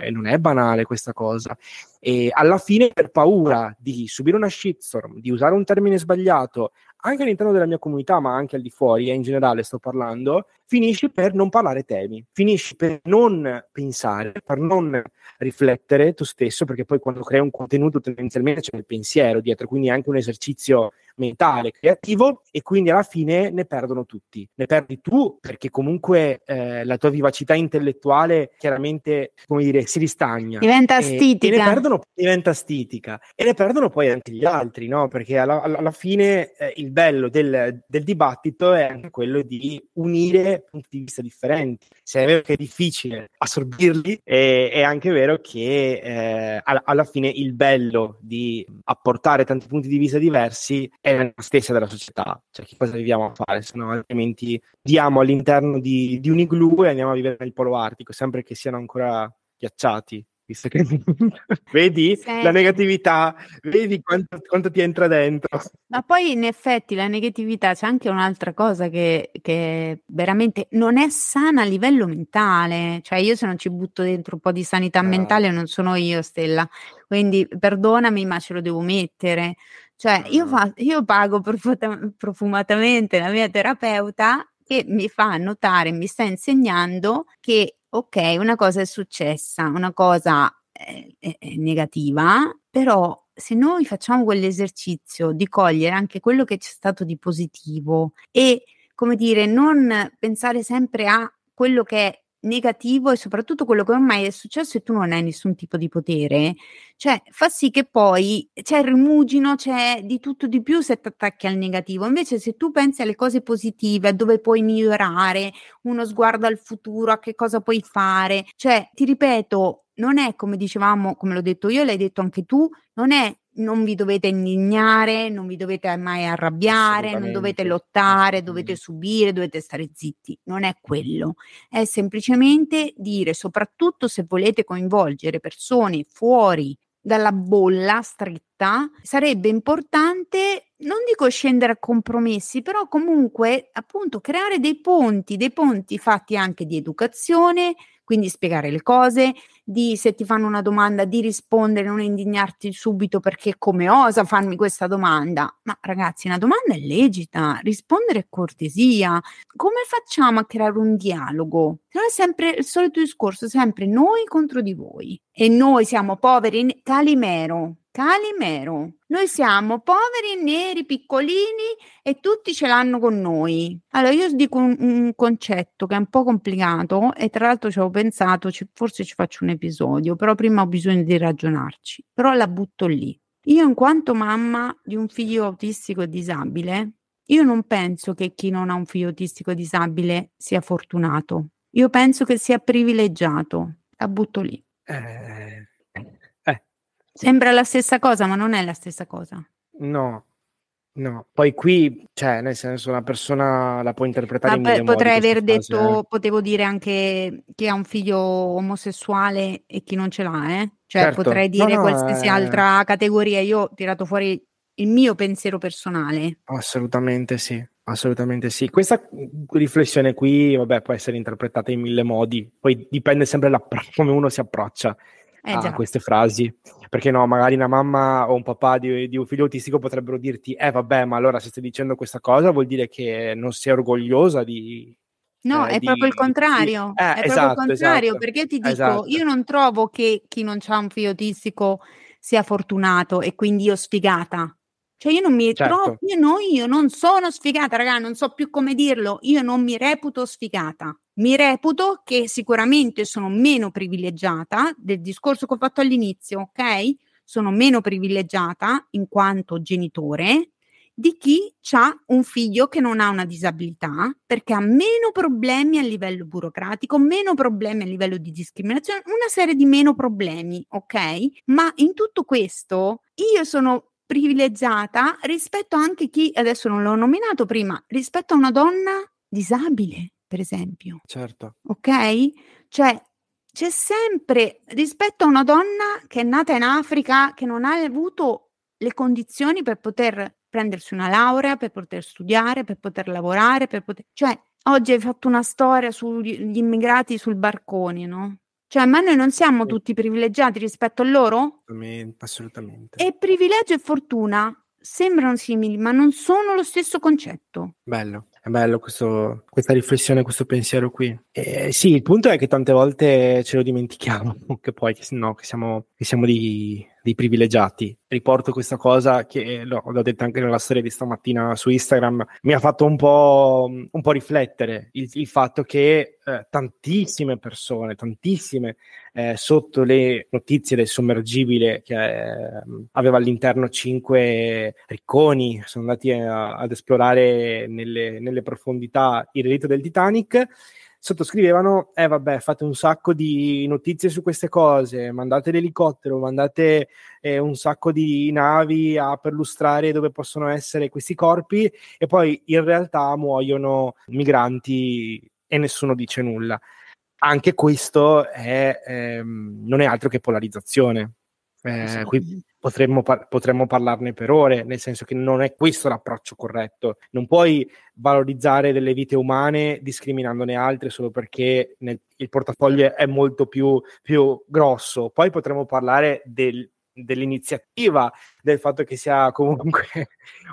eh, non è banale questa cosa. E alla fine, per paura di subire una shitstorm, di usare un termine sbagliato, anche all'interno della mia comunità, ma anche al di fuori, e in generale sto parlando, finisci per non parlare temi, finisci per non pensare, per non riflettere tu stesso, perché poi quando crei un contenuto tendenzialmente c'è il pensiero dietro, quindi è anche un esercizio mentale, creativo e quindi alla fine ne perdono tutti. Ne perdi tu perché comunque eh, la tua vivacità intellettuale chiaramente, come dire, si ristagna. Diventa stitica. E, ne perdono, diventa stitica. E ne perdono poi anche gli altri, no? Perché alla, alla fine eh, il bello del, del, dibattito è anche quello di unire punti di vista differenti. Se è vero che è difficile assorbirli, è, è anche vero che eh, alla, alla fine il bello di apportare tanti punti di vista diversi è la stessa della società, cioè che cosa viviamo a fare, se no altrimenti diamo all'interno di, di un igloo e andiamo a vivere nel polo artico, sempre che siano ancora ghiacciati. Visto che vedi sì. la negatività, vedi quanto, quanto, ti entra dentro. Ma poi in effetti la negatività c'è anche un'altra cosa che, che veramente non è sana a livello mentale. Cioè, io se non ci butto dentro un po' di sanità no. mentale non sono io, Stella. Quindi perdonami, ma ce lo devo mettere. Cioè, io, fa, io pago profumatamente la mia terapeuta che mi fa notare, mi sta insegnando che, ok, una cosa è successa, una cosa è, è, è negativa, però se noi facciamo quell'esercizio di cogliere anche quello che c'è stato di positivo e, come dire, non pensare sempre a quello che è negativo e soprattutto quello che ormai è successo e tu non hai nessun tipo di potere, cioè fa sì che poi c'è il rimugino, c'è di tutto di più se ti attacchi al negativo. Invece se tu pensi alle cose positive, a dove puoi migliorare, uno sguardo al futuro, a che cosa puoi fare, cioè ti ripeto, non è come dicevamo, come l'ho detto io, l'hai detto anche tu, non è non vi dovete indignare, non vi dovete mai arrabbiare, non dovete lottare, dovete subire, dovete stare zitti. Non è quello. È semplicemente dire, soprattutto se volete coinvolgere persone fuori dalla bolla stretta, sarebbe importante, non dico scendere a compromessi, però comunque appunto creare dei ponti, dei ponti fatti anche di educazione, quindi spiegare le cose, di se ti fanno una domanda di rispondere, non indignarti subito perché come osa farmi questa domanda. Ma ragazzi, una domanda è legita, rispondere è cortesia. Come facciamo a creare un dialogo? Se è sempre il solito discorso, sempre noi contro di voi. E noi siamo poveri, Calimero, Calimero. Noi siamo poveri, neri, piccolini e tutti ce l'hanno con noi. Allora, io dico un, un concetto che è un po' complicato e tra l'altro ci ho pensato, ci, forse ci faccio un episodio, però prima ho bisogno di ragionarci. Però la butto lì. Io in quanto mamma di un figlio autistico e disabile, io non penso che chi non ha un figlio autistico e disabile sia fortunato. Io penso che sia privilegiato. La butto lì. Eh, Sembra la stessa cosa, ma non è la stessa cosa. No, no. Poi qui, cioè, nel senso, una persona la può interpretare ma in mille Potrei aver detto, eh. potevo dire anche chi ha un figlio omosessuale e chi non ce l'ha, eh? Cioè, Certo. potrei dire No, no, qualsiasi eh. altra categoria. Io ho tirato fuori il mio pensiero personale. Assolutamente sì, assolutamente sì. Questa riflessione qui, vabbè, può essere interpretata in mille modi, poi dipende sempre da come uno si approccia Eh a già. queste frasi. Perché no, magari una mamma o un papà di, di un figlio autistico potrebbero dirti, eh vabbè, ma allora se stai dicendo questa cosa vuol dire che non sei orgogliosa di... No, eh, è di- proprio il di- contrario. Eh, è proprio esatto, il contrario, esatto. perché io ti dico, Esatto. io non trovo che chi non ha un figlio autistico sia fortunato e quindi io sfigata. Cioè io non mi Certo. trovo, io, no, io non sono sfigata, raga, non so più come dirlo, io non mi reputo sfigata. Mi reputo che sicuramente sono meno privilegiata del discorso che ho fatto all'inizio, ok? Sono meno privilegiata in quanto genitore di chi ha un figlio che non ha una disabilità perché ha meno problemi a livello burocratico, meno problemi a livello di discriminazione, una serie di meno problemi, ok? Ma in tutto questo io sono privilegiata rispetto anche a chi, adesso non l'ho nominato prima, rispetto a una donna disabile, per esempio Certo. ok? Cioè c'è sempre rispetto a una donna che è nata in Africa, che non ha avuto le condizioni per poter prendersi una laurea, per poter studiare, per poter lavorare, per poter... Cioè, oggi hai fatto una storia sugli gli immigrati sul barcone, no? Cioè, ma noi non siamo tutti privilegiati rispetto a loro? Assolutamente. assolutamente. E privilegio e fortuna sembrano simili, ma non sono lo stesso concetto. Bello, è bello questo- questa riflessione, questo pensiero qui. Eh, sì, il punto è che tante volte ce lo dimentichiamo, che poi che, no, che siamo, che siamo dei, dei privilegiati. Riporto questa cosa che l'ho, l'ho detta anche nella storia di stamattina su Instagram, mi ha fatto un po', un po' riflettere il, il fatto che eh, tantissime persone, tantissime, eh, sotto le notizie del sommergibile che eh, aveva all'interno cinque ricconi, sono andati a- ad esplorare nelle, nelle profondità il relitto del Titanic, sottoscrivevano, eh vabbè, fate un sacco di notizie su queste cose, mandate l'elicottero, mandate eh, un sacco di navi a perlustrare dove possono essere questi corpi e poi in realtà muoiono migranti e nessuno dice nulla. Anche questo è, ehm, non è altro che polarizzazione. Eh, qui potremmo, par- potremmo parlarne per ore, nel senso che non è questo l'approccio corretto. Non puoi valorizzare delle vite umane discriminandone altre solo perché nel- il portafoglio è molto più, più grosso. Poi potremmo parlare del- dell'iniziativa, del fatto che sia comunque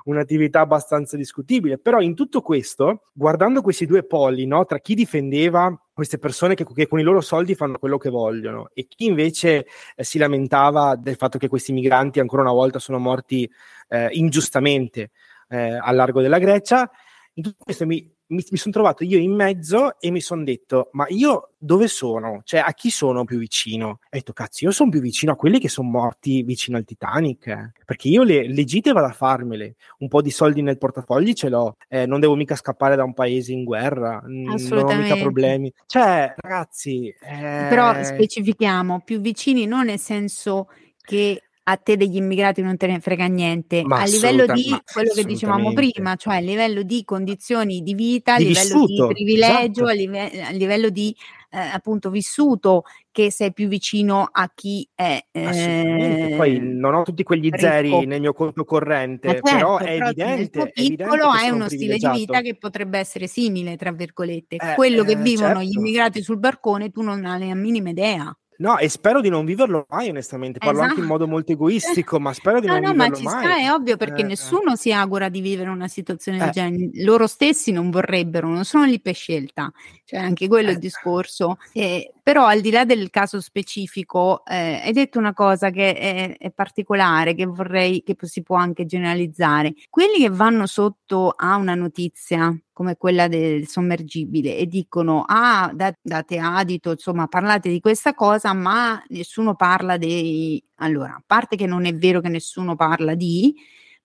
un'attività abbastanza discutibile. Però in tutto questo, guardando questi due poli, no, tra chi difendeva queste persone che, che con i loro soldi fanno quello che vogliono e chi invece eh, si lamentava del fatto che questi migranti ancora una volta sono morti eh, ingiustamente eh, al largo della Grecia, in tutto questo mi, mi, mi sono trovato io in mezzo e mi sono detto, ma io dove sono? Cioè, a chi sono più vicino? E ho detto, cazzo, io sono più vicino a quelli che sono morti vicino al Titanic, eh. perché io le, le gite vado a farmele, un po' di soldi nel portafogli ce l'ho, eh, non devo mica scappare da un paese in guerra, n- non ho mica problemi. Cioè, ragazzi... eh, Però specifichiamo, più vicini non nel senso che a te degli immigrati non te ne frega niente, Ma a livello di quello che dicevamo prima, cioè a livello di condizioni di vita, a Di livello vissuto, di privilegio, esatto. a, live- a livello di eh, appunto vissuto che sei più vicino a chi è. Eh, Poi non ho tutti quegli ricco. zeri nel mio conto corrente, certo, però è però evidente. Nel piccolo hai uno stile di vita che potrebbe essere simile, tra virgolette. Eh, Quello che eh, vivono certo. gli immigrati sul barcone, tu non hai la minima idea. No, e spero di non viverlo mai, onestamente. Parlo esatto. anche in modo molto egoistico, ma spero di no, non no, viverlo mai. No, ma ci sta, è ovvio, perché eh, nessuno eh. si augura di vivere una situazione del eh. genere. Loro stessi non vorrebbero, non sono lì per scelta. Cioè, anche quello è il eh. discorso. Eh, però, al di là del caso specifico, eh, hai detto una cosa che è, è, particolare, che vorrei che si può anche generalizzare. Quelli che vanno sotto a una notizia come quella del sommergibile e dicono ah da, date adito insomma parlate di questa cosa ma nessuno parla dei allora a parte che non è vero che nessuno parla di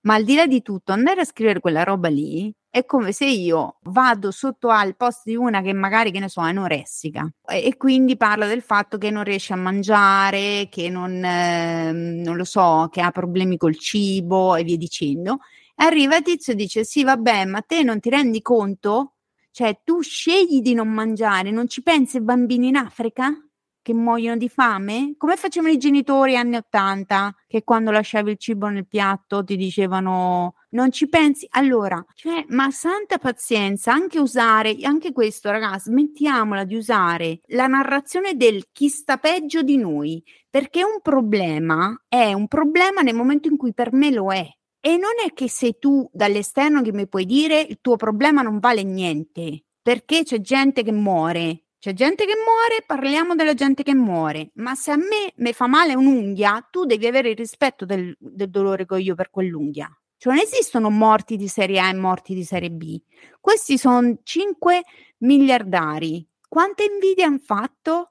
ma al di là di tutto andare a scrivere quella roba lì è come se io vado sotto al posto di una che magari che ne so è anoressica e, e quindi parla del fatto che non riesce a mangiare che non, eh, non lo so che ha problemi col cibo e via dicendo Arriva Tizio e dice: Sì, vabbè, ma te non ti rendi conto? Cioè, tu scegli di non mangiare, non ci pensi ai bambini in Africa che muoiono di fame? Come facevano i genitori anni Ottanta, che quando lasciavi il cibo nel piatto ti dicevano non ci pensi? Allora, cioè, ma santa pazienza, anche usare, anche questo, ragazzi, smettiamola di usare la narrazione del chi sta peggio di noi, perché un problema è un problema nel momento in cui per me lo è. E non è che sei tu dall'esterno che mi puoi dire il tuo problema non vale niente, perché c'è gente che muore. C'è gente che muore, parliamo della gente che muore, ma se a me mi fa male un'unghia, tu devi avere il rispetto del, del dolore che ho io per quell'unghia. Cioè non esistono morti di serie A e morti di serie B. Questi sono 5 miliardari. Quanta invidia hanno fatto?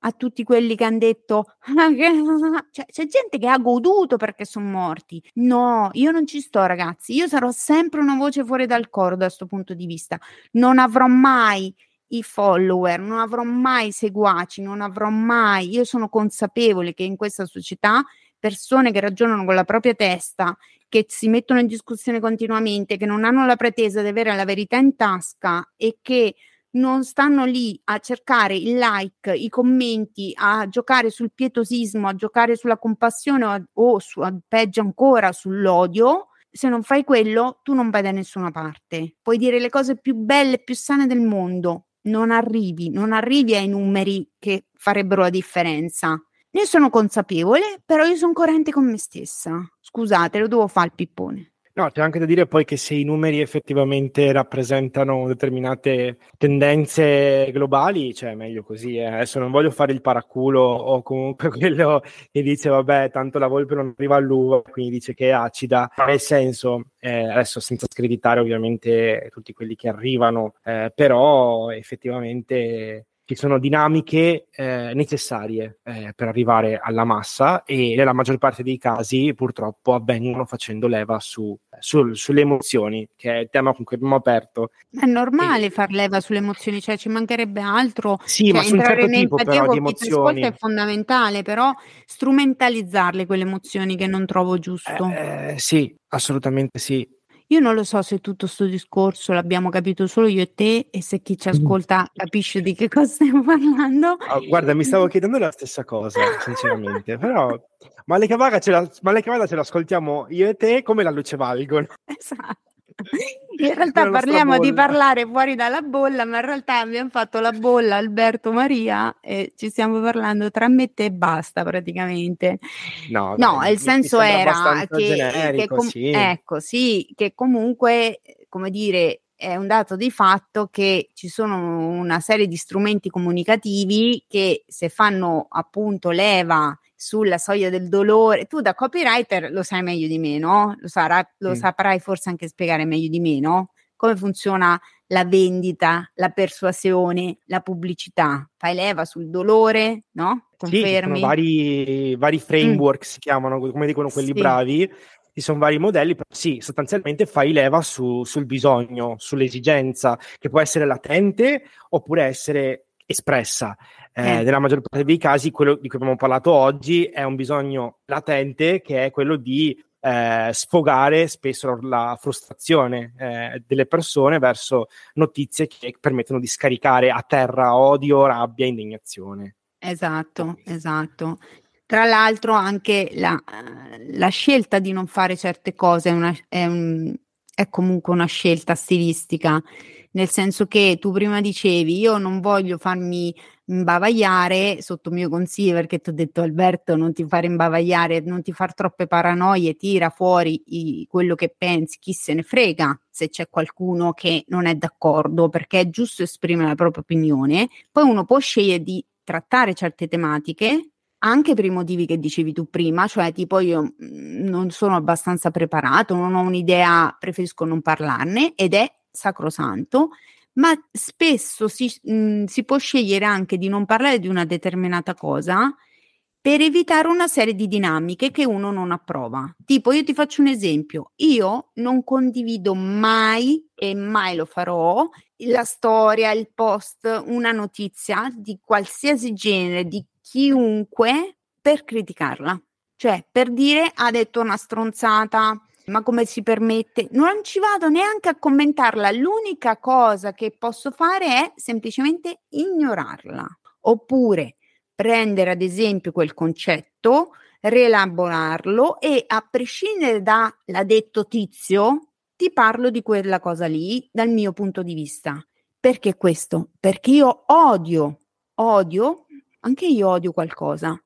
A tutti quelli che hanno detto cioè, c'è gente che ha goduto perché sono morti. No, io non ci sto, ragazzi. Io sarò sempre una voce fuori dal coro da questo punto di vista. Non avrò mai i follower, non avrò mai i seguaci, non avrò mai. Io sono consapevole che in questa società persone che ragionano con la propria testa, che si mettono in discussione continuamente, che non hanno la pretesa di avere la verità in tasca e che non stanno lì a cercare il like, i commenti, a giocare sul pietosismo, a giocare sulla compassione o, o su, peggio ancora sull'odio, se non fai quello, tu non vai da nessuna parte. Puoi dire le cose più belle e più sane del mondo, non arrivi, non arrivi ai numeri che farebbero la differenza. Ne sono consapevole, però io sono coerente con me stessa. Scusate, lo devo fare il pippone. No, c'è anche da dire poi che se i numeri effettivamente rappresentano determinate tendenze globali, cioè meglio così. Eh. Adesso non voglio fare il paraculo o comunque quello che dice vabbè, tanto la volpe non arriva all'uva, quindi dice che è acida. Nel senso, eh, adesso senza screditare ovviamente tutti quelli che arrivano, eh, però effettivamente ci sono dinamiche eh, necessarie eh, per arrivare alla massa e nella maggior parte dei casi purtroppo avvengono facendo leva su, su, sulle emozioni, che è il tema con cui abbiamo aperto. È normale e... far leva sulle emozioni, cioè ci mancherebbe altro. Sì, cioè, ma su un certo tipo però di emozioni. è fondamentale, però strumentalizzarle quelle emozioni che non trovo giusto. Eh, sì, assolutamente sì. Io non lo so se tutto questo discorso l'abbiamo capito solo io e te e se chi ci ascolta capisce di che cosa stiamo parlando. Oh, guarda, mi stavo chiedendo la stessa cosa, sinceramente, però Male Cavaga ce, la, Male Cavaga ce l'ascoltiamo io e te come la luce valgono. Esatto. In realtà parliamo di parlare fuori dalla bolla, ma in realtà abbiamo fatto la bolla Alberto Maria e ci stiamo parlando tra me e basta praticamente. No, no dai, il senso era che, che com- sì. ecco, sì, che comunque, come dire, è un dato di fatto che ci sono una serie di strumenti comunicativi che se fanno appunto leva sulla soglia del dolore. Tu da copywriter lo sai meglio di me, no? Lo, sarà, lo sì. saprai forse anche spiegare meglio di me, no? Come funziona la vendita, la persuasione, la pubblicità? Fai leva sul dolore, no? Confermi? Sì, vari, vari mm. framework mm. si chiamano, come dicono quelli sì. bravi, ci sono vari modelli, però sì, sostanzialmente fai leva su, sul bisogno, sull'esigenza, che può essere latente oppure essere espressa. Eh, eh. Nella maggior parte dei casi, quello di cui abbiamo parlato oggi è un bisogno latente che è quello di eh, sfogare spesso la frustrazione eh, delle persone verso notizie che permettono di scaricare a terra odio, rabbia, indignazione. Esatto, esatto. Tra l'altro anche la, la, scelta di non fare certe cose è, una, è, un, è comunque una scelta stilistica, nel senso che tu prima dicevi io non voglio farmi imbavagliare sotto mio consiglio perché ti ho detto Alberto non ti fare imbavagliare, non ti far troppe paranoie, tira fuori i, quello che pensi, chi se ne frega se c'è qualcuno che non è d'accordo perché è giusto esprimere la propria opinione, poi uno può scegliere di trattare certe tematiche anche per i motivi che dicevi tu prima, cioè tipo io mm, non sono abbastanza preparato, non ho un'idea, preferisco non parlarne ed è sacrosanto, ma spesso si, mh, mm, si può scegliere anche di non parlare di una determinata cosa per evitare una serie di dinamiche che uno non approva. Tipo, io ti faccio un esempio, io non condivido mai e mai lo farò la storia, il post, una notizia di qualsiasi genere, di chiunque per criticarla. Cioè, per dire ha detto una stronzata, ma come si permette? Non ci vado neanche a commentarla. L'unica cosa che posso fare è semplicemente ignorarla. Oppure prendere ad esempio quel concetto, rielaborarlo e a prescindere da l'ha detto tizio, ti parlo di quella cosa lì dal mio punto di vista. Perché questo? Perché io odio, odio anche io odio qualcosa.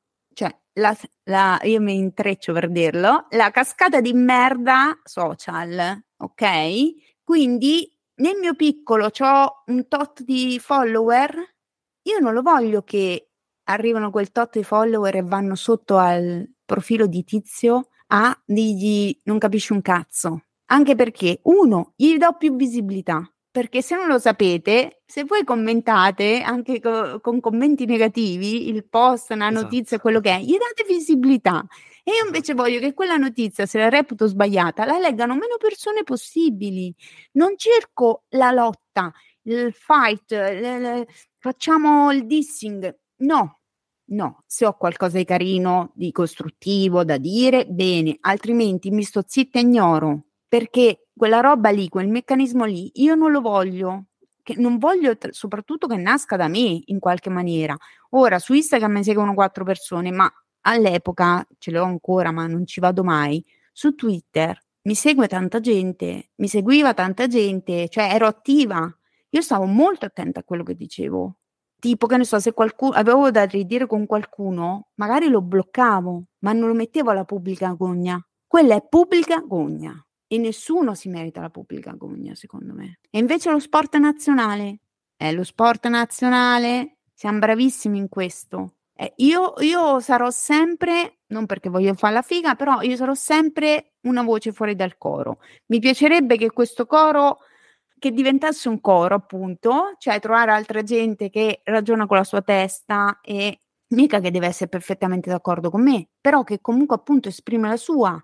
La, la, io mi intreccio per dirlo, la cascata di merda social, ok? Quindi nel mio piccolo ho un tot di follower, io non lo voglio che arrivano quel tot di follower e vanno sotto al profilo di tizio a dirgli non capisci un cazzo. Anche perché, uno, gli do più visibilità perché se non lo sapete, se voi commentate anche co- con commenti negativi il post, una esatto. notizia, quello che è, gli date visibilità. E io invece voglio che quella notizia, se la reputo sbagliata, la leggano meno persone possibili. Non cerco la lotta, il fight, le, le, facciamo il dissing. No, no. Se ho qualcosa di carino, di costruttivo da dire, bene, altrimenti mi sto zitta e ignoro perché quella roba lì, quel meccanismo lì, io non lo voglio. Che non voglio t- soprattutto che nasca da me in qualche maniera. Ora su Instagram mi seguono quattro persone, ma all'epoca ce l'ho ancora, ma non ci vado mai. Su Twitter mi segue tanta gente, mi seguiva tanta gente, cioè ero attiva. Io stavo molto attenta a quello che dicevo. Tipo, che ne so, se qualcuno avevo da ridire con qualcuno, magari lo bloccavo, ma non lo mettevo alla pubblica gogna. Quella è pubblica gogna e nessuno si merita la pubblica gogna, secondo me. E invece lo sport nazionale, è lo sport nazionale, siamo bravissimi in questo. Eh, io, io sarò sempre, non perché voglio fare la figa, però io sarò sempre una voce fuori dal coro. Mi piacerebbe che questo coro che diventasse un coro, appunto, cioè trovare altra gente che ragiona con la sua testa e mica che deve essere perfettamente d'accordo con me, però che comunque appunto esprime la sua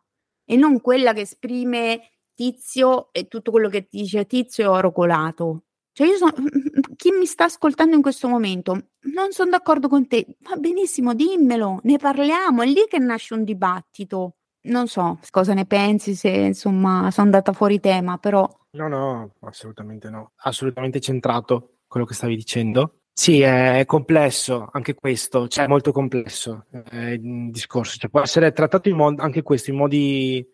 e non quella che esprime Tizio e tutto quello che dice Tizio è oro colato. Cioè io sono, chi mi sta ascoltando in questo momento, non sono d'accordo con te, va benissimo, dimmelo, ne parliamo, è lì che nasce un dibattito. Non so cosa ne pensi, se insomma sono andata fuori tema, però... No, no, assolutamente no, assolutamente centrato quello che stavi dicendo. Sì, è complesso anche questo, cioè è molto complesso eh, il discorso, cioè, può essere trattato mod- anche questo in modi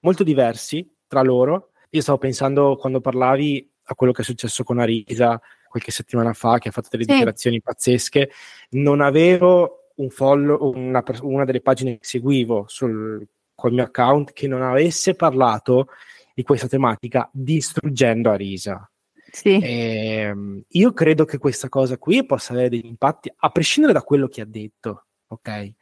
molto diversi tra loro. Io stavo pensando quando parlavi a quello che è successo con Arisa qualche settimana fa, che ha fatto delle sì. dichiarazioni pazzesche. Non avevo un follow, una, una delle pagine che seguivo sul, col mio account che non avesse parlato di questa tematica distruggendo Arisa sì. E, ehm, io credo che questa cosa qui possa avere degli impatti, a prescindere da quello che ha detto, ok?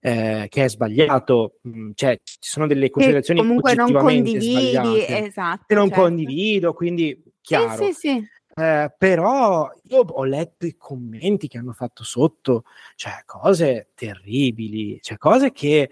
Eh, che è sbagliato, mm, cioè ci sono delle considerazioni che comunque non condividi, esatto, che non certo. condivido, quindi chiaro. Sì, sì, sì. Eh, però io ho letto i commenti che hanno fatto sotto, cioè cose terribili, cioè cose che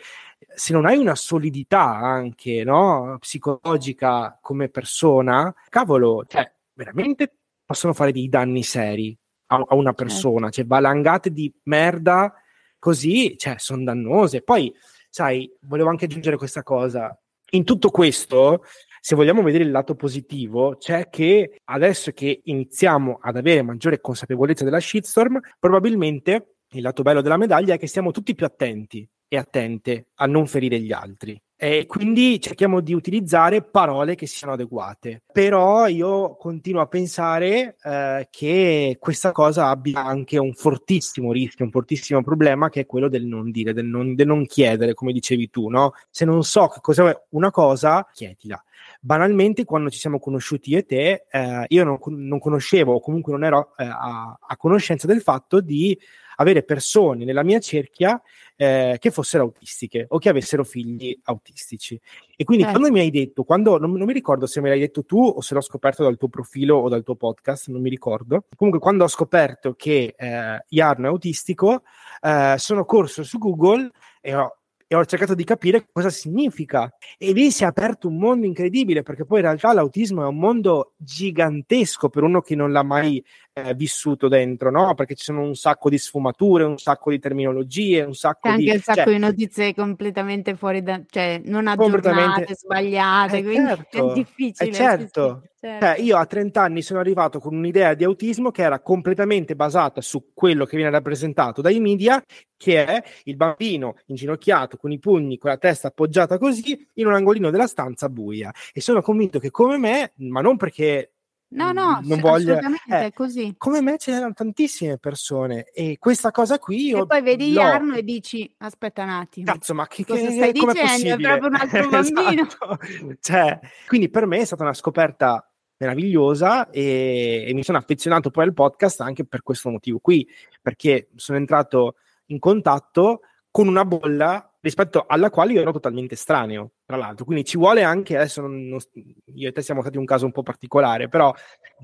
se non hai una solidità anche no, psicologica come persona, cavolo, cioè veramente possono fare dei danni seri a, a una persona, cioè valangate di merda così, cioè sono dannose. Poi, sai, volevo anche aggiungere questa cosa, in tutto questo, se vogliamo vedere il lato positivo, c'è che adesso che iniziamo ad avere maggiore consapevolezza della shitstorm, probabilmente il lato bello della medaglia è che siamo tutti più attenti e attente a non ferire gli altri. E quindi cerchiamo di utilizzare parole che siano adeguate. Però io continuo a pensare eh, che questa cosa abbia anche un fortissimo rischio, un fortissimo problema che è quello del non dire, del non, del non chiedere, come dicevi tu, no? Se non so che cos'è una cosa, chiedila banalmente quando ci siamo conosciuti io e te, eh, io non, non, conoscevo o comunque non ero eh, a, a, conoscenza del fatto di avere persone nella mia cerchia eh, che fossero autistiche o che avessero figli autistici. E quindi certo. quando mi hai detto, quando, non, non, mi ricordo se me l'hai detto tu o se l'ho scoperto dal tuo profilo o dal tuo podcast, non mi ricordo. Comunque quando ho scoperto che eh, Jarno è autistico, eh, sono corso su Google e ho e ho cercato di capire cosa significa. E lì si è aperto un mondo incredibile, perché poi in realtà l'autismo è un mondo gigantesco per uno che non l'ha mai eh, vissuto dentro, no? Perché ci sono un sacco di sfumature, un sacco di terminologie, un sacco anche di... Anche un sacco cioè, di notizie completamente fuori da... cioè non aggiornate, sbagliate, eh, quindi certo, è difficile. Eh, certo. Sì, certo. Cioè, io a 30 anni sono arrivato con un'idea di autismo che era completamente basata su quello che viene rappresentato dai media, che è il bambino inginocchiato con i pugni, con la testa appoggiata così, in un angolino della stanza buia. E sono convinto che come me, ma non perché No, no, non voglio, assolutamente eh, è così. Come me ce n'erano tantissime persone e questa cosa qui io E poi vedi Jarno e dici aspetta un attimo. Cazzo, ma che, cosa stai dicendo? È proprio un altro bambino. esatto. cioè, quindi per me è stata una scoperta meravigliosa e, e mi sono affezionato poi al podcast anche per questo motivo qui, perché sono entrato in contatto con una bolla rispetto alla quale io ero totalmente estraneo, tra l'altro. Quindi ci vuole anche, adesso non, non, io e te siamo stati un caso un po' particolare, però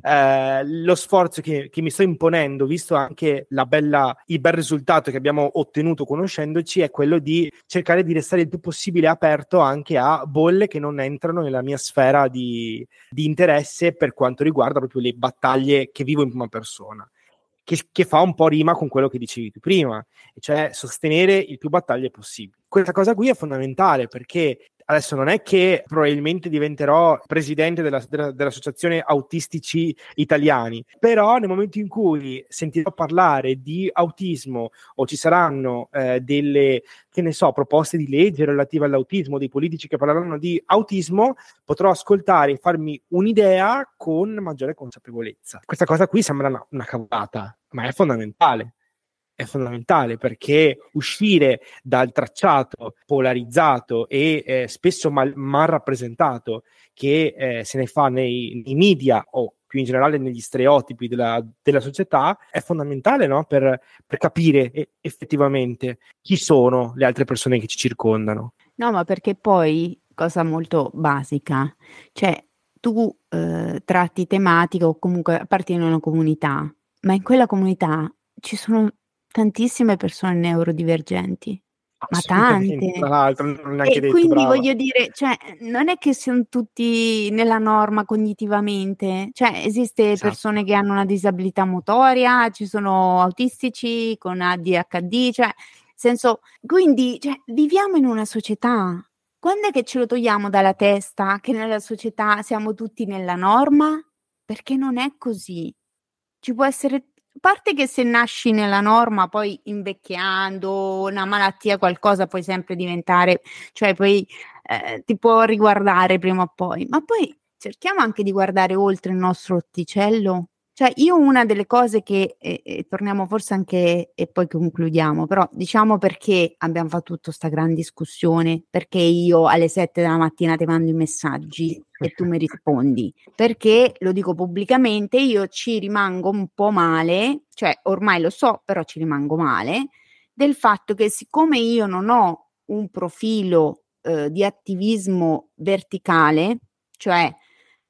eh, lo sforzo che, che, mi sto imponendo, visto anche bella, il bel risultato che abbiamo ottenuto conoscendoci, è quello di cercare di restare il più possibile aperto anche a bolle che non entrano nella mia sfera di, di interesse per quanto riguarda proprio le battaglie che vivo in prima persona che, che, fa un po' rima con quello che dicevi tu prima, cioè sostenere il più battaglie possibile. Questa cosa qui è fondamentale perché adesso non è che probabilmente diventerò presidente della, della, dell'associazione autistici italiani, però nel momento in cui sentirò parlare di autismo o ci saranno eh, delle, che ne so, proposte di legge relative all'autismo, dei politici che parleranno di autismo, potrò ascoltare e farmi un'idea con maggiore consapevolezza. Questa cosa qui sembra una, una cavolata, ma è fondamentale è fondamentale perché uscire dal tracciato polarizzato e eh, spesso mal, mal, rappresentato che eh, se ne fa nei, nei, media o più in generale negli stereotipi della, della società è fondamentale no? per, per, capire effettivamente chi sono le altre persone che ci circondano. No, ma perché poi, cosa molto basica, cioè tu eh, tratti tematica o comunque appartieni a una comunità, ma in quella comunità ci sono tantissime persone neurodivergenti. Ma tante. Tra l'altro, non e detto, quindi brava. voglio dire, cioè, non è che siano tutti nella norma cognitivamente, cioè, esiste esatto. persone che hanno una disabilità motoria, ci sono autistici con ADHD, cioè, senso, quindi, cioè, viviamo in una società. Quando è che ce lo togliamo dalla testa che nella società siamo tutti nella norma? Perché non è così. Ci può essere a parte che se nasci nella norma, poi invecchiando, una malattia, qualcosa puoi sempre diventare, cioè poi eh, ti può riguardare prima o poi, ma poi cerchiamo anche di guardare oltre il nostro otticello cioè, io una delle cose che, e, e torniamo forse anche, e poi concludiamo, però diciamo perché abbiamo fatto tutta questa gran discussione, perché io alle 7 della mattina ti mando i messaggi e tu mi rispondi, perché lo dico pubblicamente, io ci rimango un po' male, cioè ormai lo so, però ci rimango male, del fatto che siccome io non ho un profilo eh, di attivismo verticale, cioè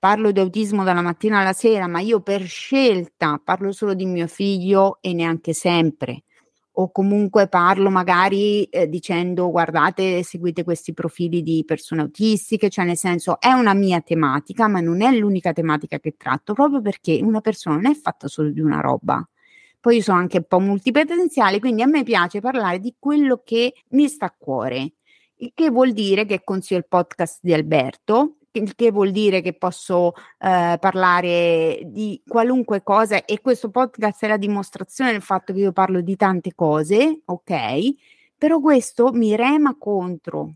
parlo di autismo dalla mattina alla sera, ma io per scelta parlo solo di mio figlio e neanche sempre. O comunque parlo magari eh, dicendo guardate, seguite questi profili di persone autistiche, cioè nel senso è una mia tematica, ma non è l'unica tematica che tratto, proprio perché una persona non è fatta solo di una roba. Poi io sono anche un po' multipotenziale, quindi a me piace parlare di quello che mi sta a cuore il che vuol dire che consiglio il podcast di Alberto, il che vuol dire che posso eh, parlare di qualunque cosa e questo podcast è la dimostrazione del fatto che io parlo di tante cose, ok? Però questo mi rema contro.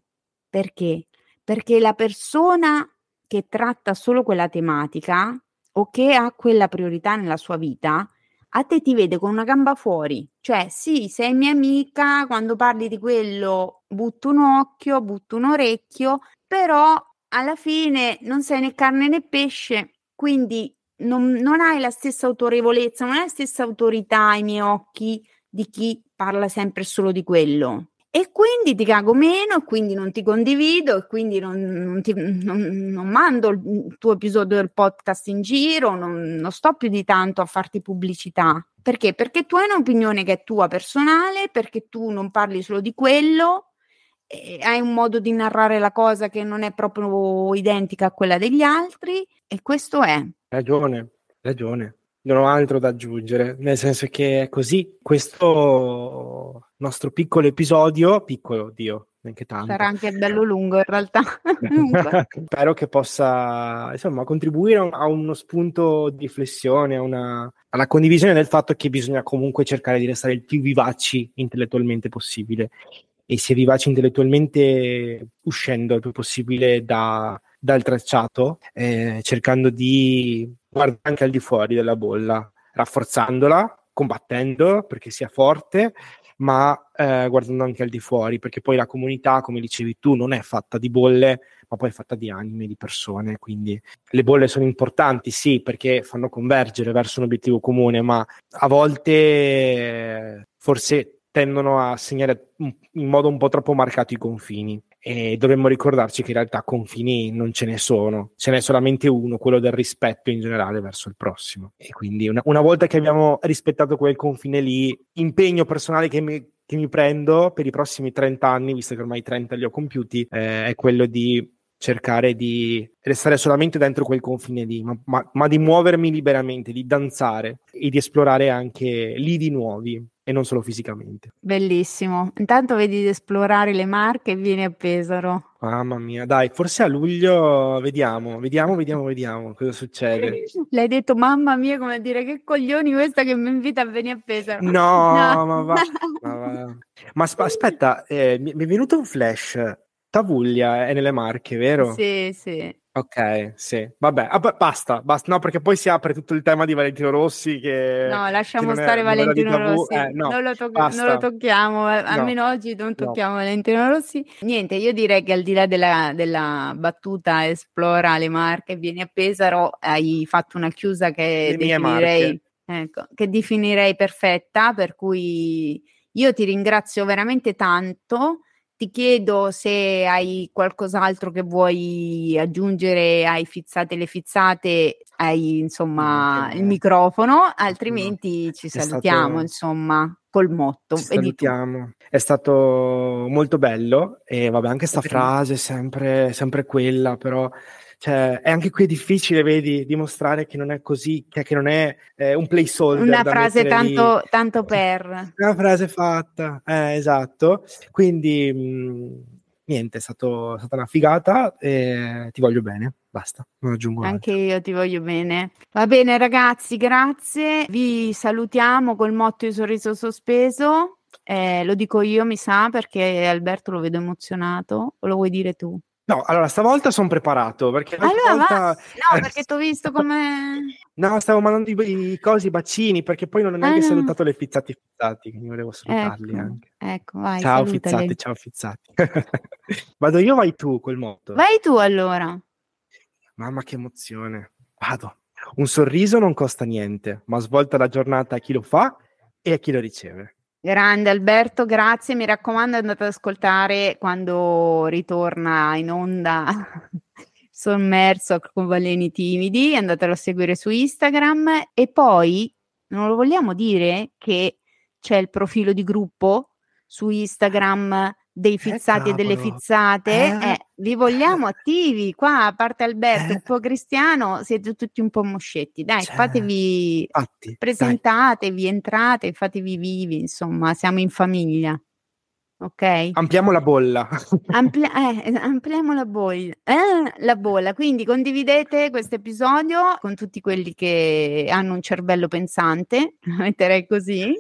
Perché? Perché la persona che tratta solo quella tematica o che ha quella priorità nella sua vita, a te ti vede con una gamba fuori. Cioè, sì, sei mia amica, quando parli di quello butto un occhio, butto un orecchio, però alla fine non sei né carne né pesce, quindi non, non hai la stessa autorevolezza, non hai la stessa autorità ai miei occhi di chi parla sempre solo di quello e quindi ti cago meno, quindi non ti condivido, quindi non, non, ti, non, mando il tuo episodio del podcast in giro, non, sto più di tanto a farti pubblicità. Perché? Perché tu hai un'opinione che è tua personale, perché tu non parli solo di quello, hai un modo di narrare la cosa che non è proprio identica a quella degli altri, e questo è. Ragione, ragione non ho altro da aggiungere, nel senso che è così. Questo nostro piccolo episodio, piccolo, Dio, neanche tanto. Sarà anche bello lungo in realtà. Spero che possa insomma contribuire a uno spunto di riflessione, una, alla condivisione del fatto che bisogna comunque cercare di restare il più vivaci intellettualmente possibile e si è vivaci intellettualmente uscendo il più possibile da, dal tracciato, eh, cercando di guardare anche al di fuori della bolla, rafforzandola, combattendo perché sia forte, ma eh, guardando anche al di fuori, perché poi la comunità, come dicevi tu, non è fatta di bolle, ma poi è fatta di anime, di persone, quindi le bolle sono importanti, sì, perché fanno convergere verso un obiettivo comune, ma a volte forse tendono a segnare in modo un po' troppo marcato i confini e dovremmo ricordarci che in realtà confini non ce ne sono, ce n'è solamente uno, quello del rispetto in generale verso il prossimo. E quindi una, una volta che abbiamo rispettato quel confine lì, impegno personale che mi, che mi prendo per i prossimi 30 anni, visto che ormai 30 li ho compiuti, eh, è quello di cercare di restare solamente dentro quel confine lì, ma, ma, ma, di muovermi liberamente, di danzare e di esplorare anche lidi nuovi e non solo fisicamente. Bellissimo. Intanto vedi di esplorare le Marche e vieni a Pesaro. Mamma mia, dai, forse a luglio vediamo, vediamo, vediamo, vediamo cosa succede. L'hai detto mamma mia, come dire che coglioni questa che mi invita a venire a Pesaro. No, no. ma va. ma, va. ma asp- aspetta, eh, mi è venuto un flash Tavuglia è nelle Marche, vero? Sì, sì. Ok, sì, vabbè, ah, basta, basta, no, perché poi si apre tutto il tema di Valentino Rossi che... No, lasciamo che stare Valentino Rossi, eh, no, non, lo to- non, lo tocchiamo, eh, almeno no, oggi non tocchiamo no. Valentino Rossi. Niente, io direi che al di là della, della battuta esplora le Marche, vieni a Pesaro, hai fatto una chiusa che definirei, ecco, che definirei perfetta, per cui io ti ringrazio veramente tanto ti chiedo se hai qualcos'altro che vuoi aggiungere ai fizzate le fizzate, hai insomma il microfono, altrimenti no, ci salutiamo stato... insomma col motto. Ci salutiamo. È stato molto bello e vabbè anche questa frase sempre, sempre quella però cioè, è anche qui difficile, vedi, dimostrare che non è così, cioè che non è eh, un placeholder. Una frase tanto, tanto, per. Una frase fatta, eh, esatto. Quindi, mh, mm, niente, è, stato, è, stata una figata e ti voglio bene. Basta, non aggiungo Anche altro. io ti voglio bene. Va bene, ragazzi, grazie. Vi salutiamo col motto di sorriso sospeso. Eh, lo dico io, mi sa, perché Alberto lo vedo emozionato. O lo vuoi dire tu? No, allora stavolta sono preparato perché allora, volta... No, perché ti ho visto come No, stavo mandando i, i cosi, i bacini, perché poi non ho neanche ah. salutato le fizzati fizzati, quindi volevo salutarli ecco, anche. Ecco, vai, Ciao salutali. fizzati, ciao fizzati. Vado io vai tu quel modo? Vai tu allora. Mamma che emozione. Vado. Un sorriso non costa niente, ma svolta la giornata a chi lo fa e a chi lo riceve. Grande Alberto, grazie. Mi raccomando, andate ad ascoltare quando ritorna in onda sommerso con baleni timidi. Andatelo a seguire su Instagram e poi non lo vogliamo dire che c'è il profilo di gruppo su Instagram dei fizzati eh, e delle fizzate, eh, eh, li vogliamo attivi qua, a parte Alberto, un po' Cristiano, siete tutti un po' moscetti, dai, cioè, fatevi, fatti, presentatevi, dai. entrate, fatevi vivi, insomma, siamo in famiglia. ok? Ampliamo la bolla. Ampli- eh, ampliamo la bolla. Eh, la bolla. Quindi condividete questo episodio con tutti quelli che hanno un cervello pensante, metterei così.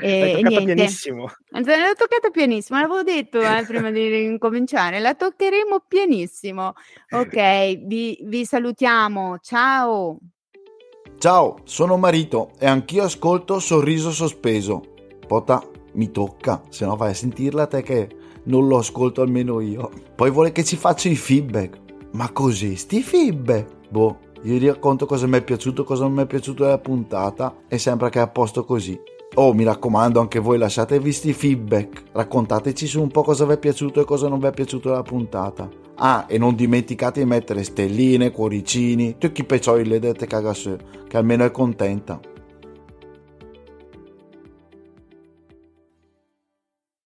E, niente. pianissimo. L'ho toccata pianissimo, l'avevo detto eh, prima di incominciare, la toccheremo pianissimo. Ok, vi, vi salutiamo, ciao. Ciao, sono Marito e anch'io ascolto Sorriso Sospeso. Pota, mi tocca, se no vai a sentirla te che non lo ascolto almeno io. Poi vuole che ci faccia i feedback. Ma così, sti feedback? Boh, io racconto cosa mi è piaciuto, cosa non mi è piaciuto della puntata e sembra che è a posto così. Oh, mi raccomando, anche voi lasciatevi sti feedback. Raccontateci su un po' cosa vi è piaciuto e cosa non vi è piaciuto della puntata. Ah, e non dimenticate di mettere stelline, cuoricini, tutti i peccioli le dette cagasse, che almeno è contenta.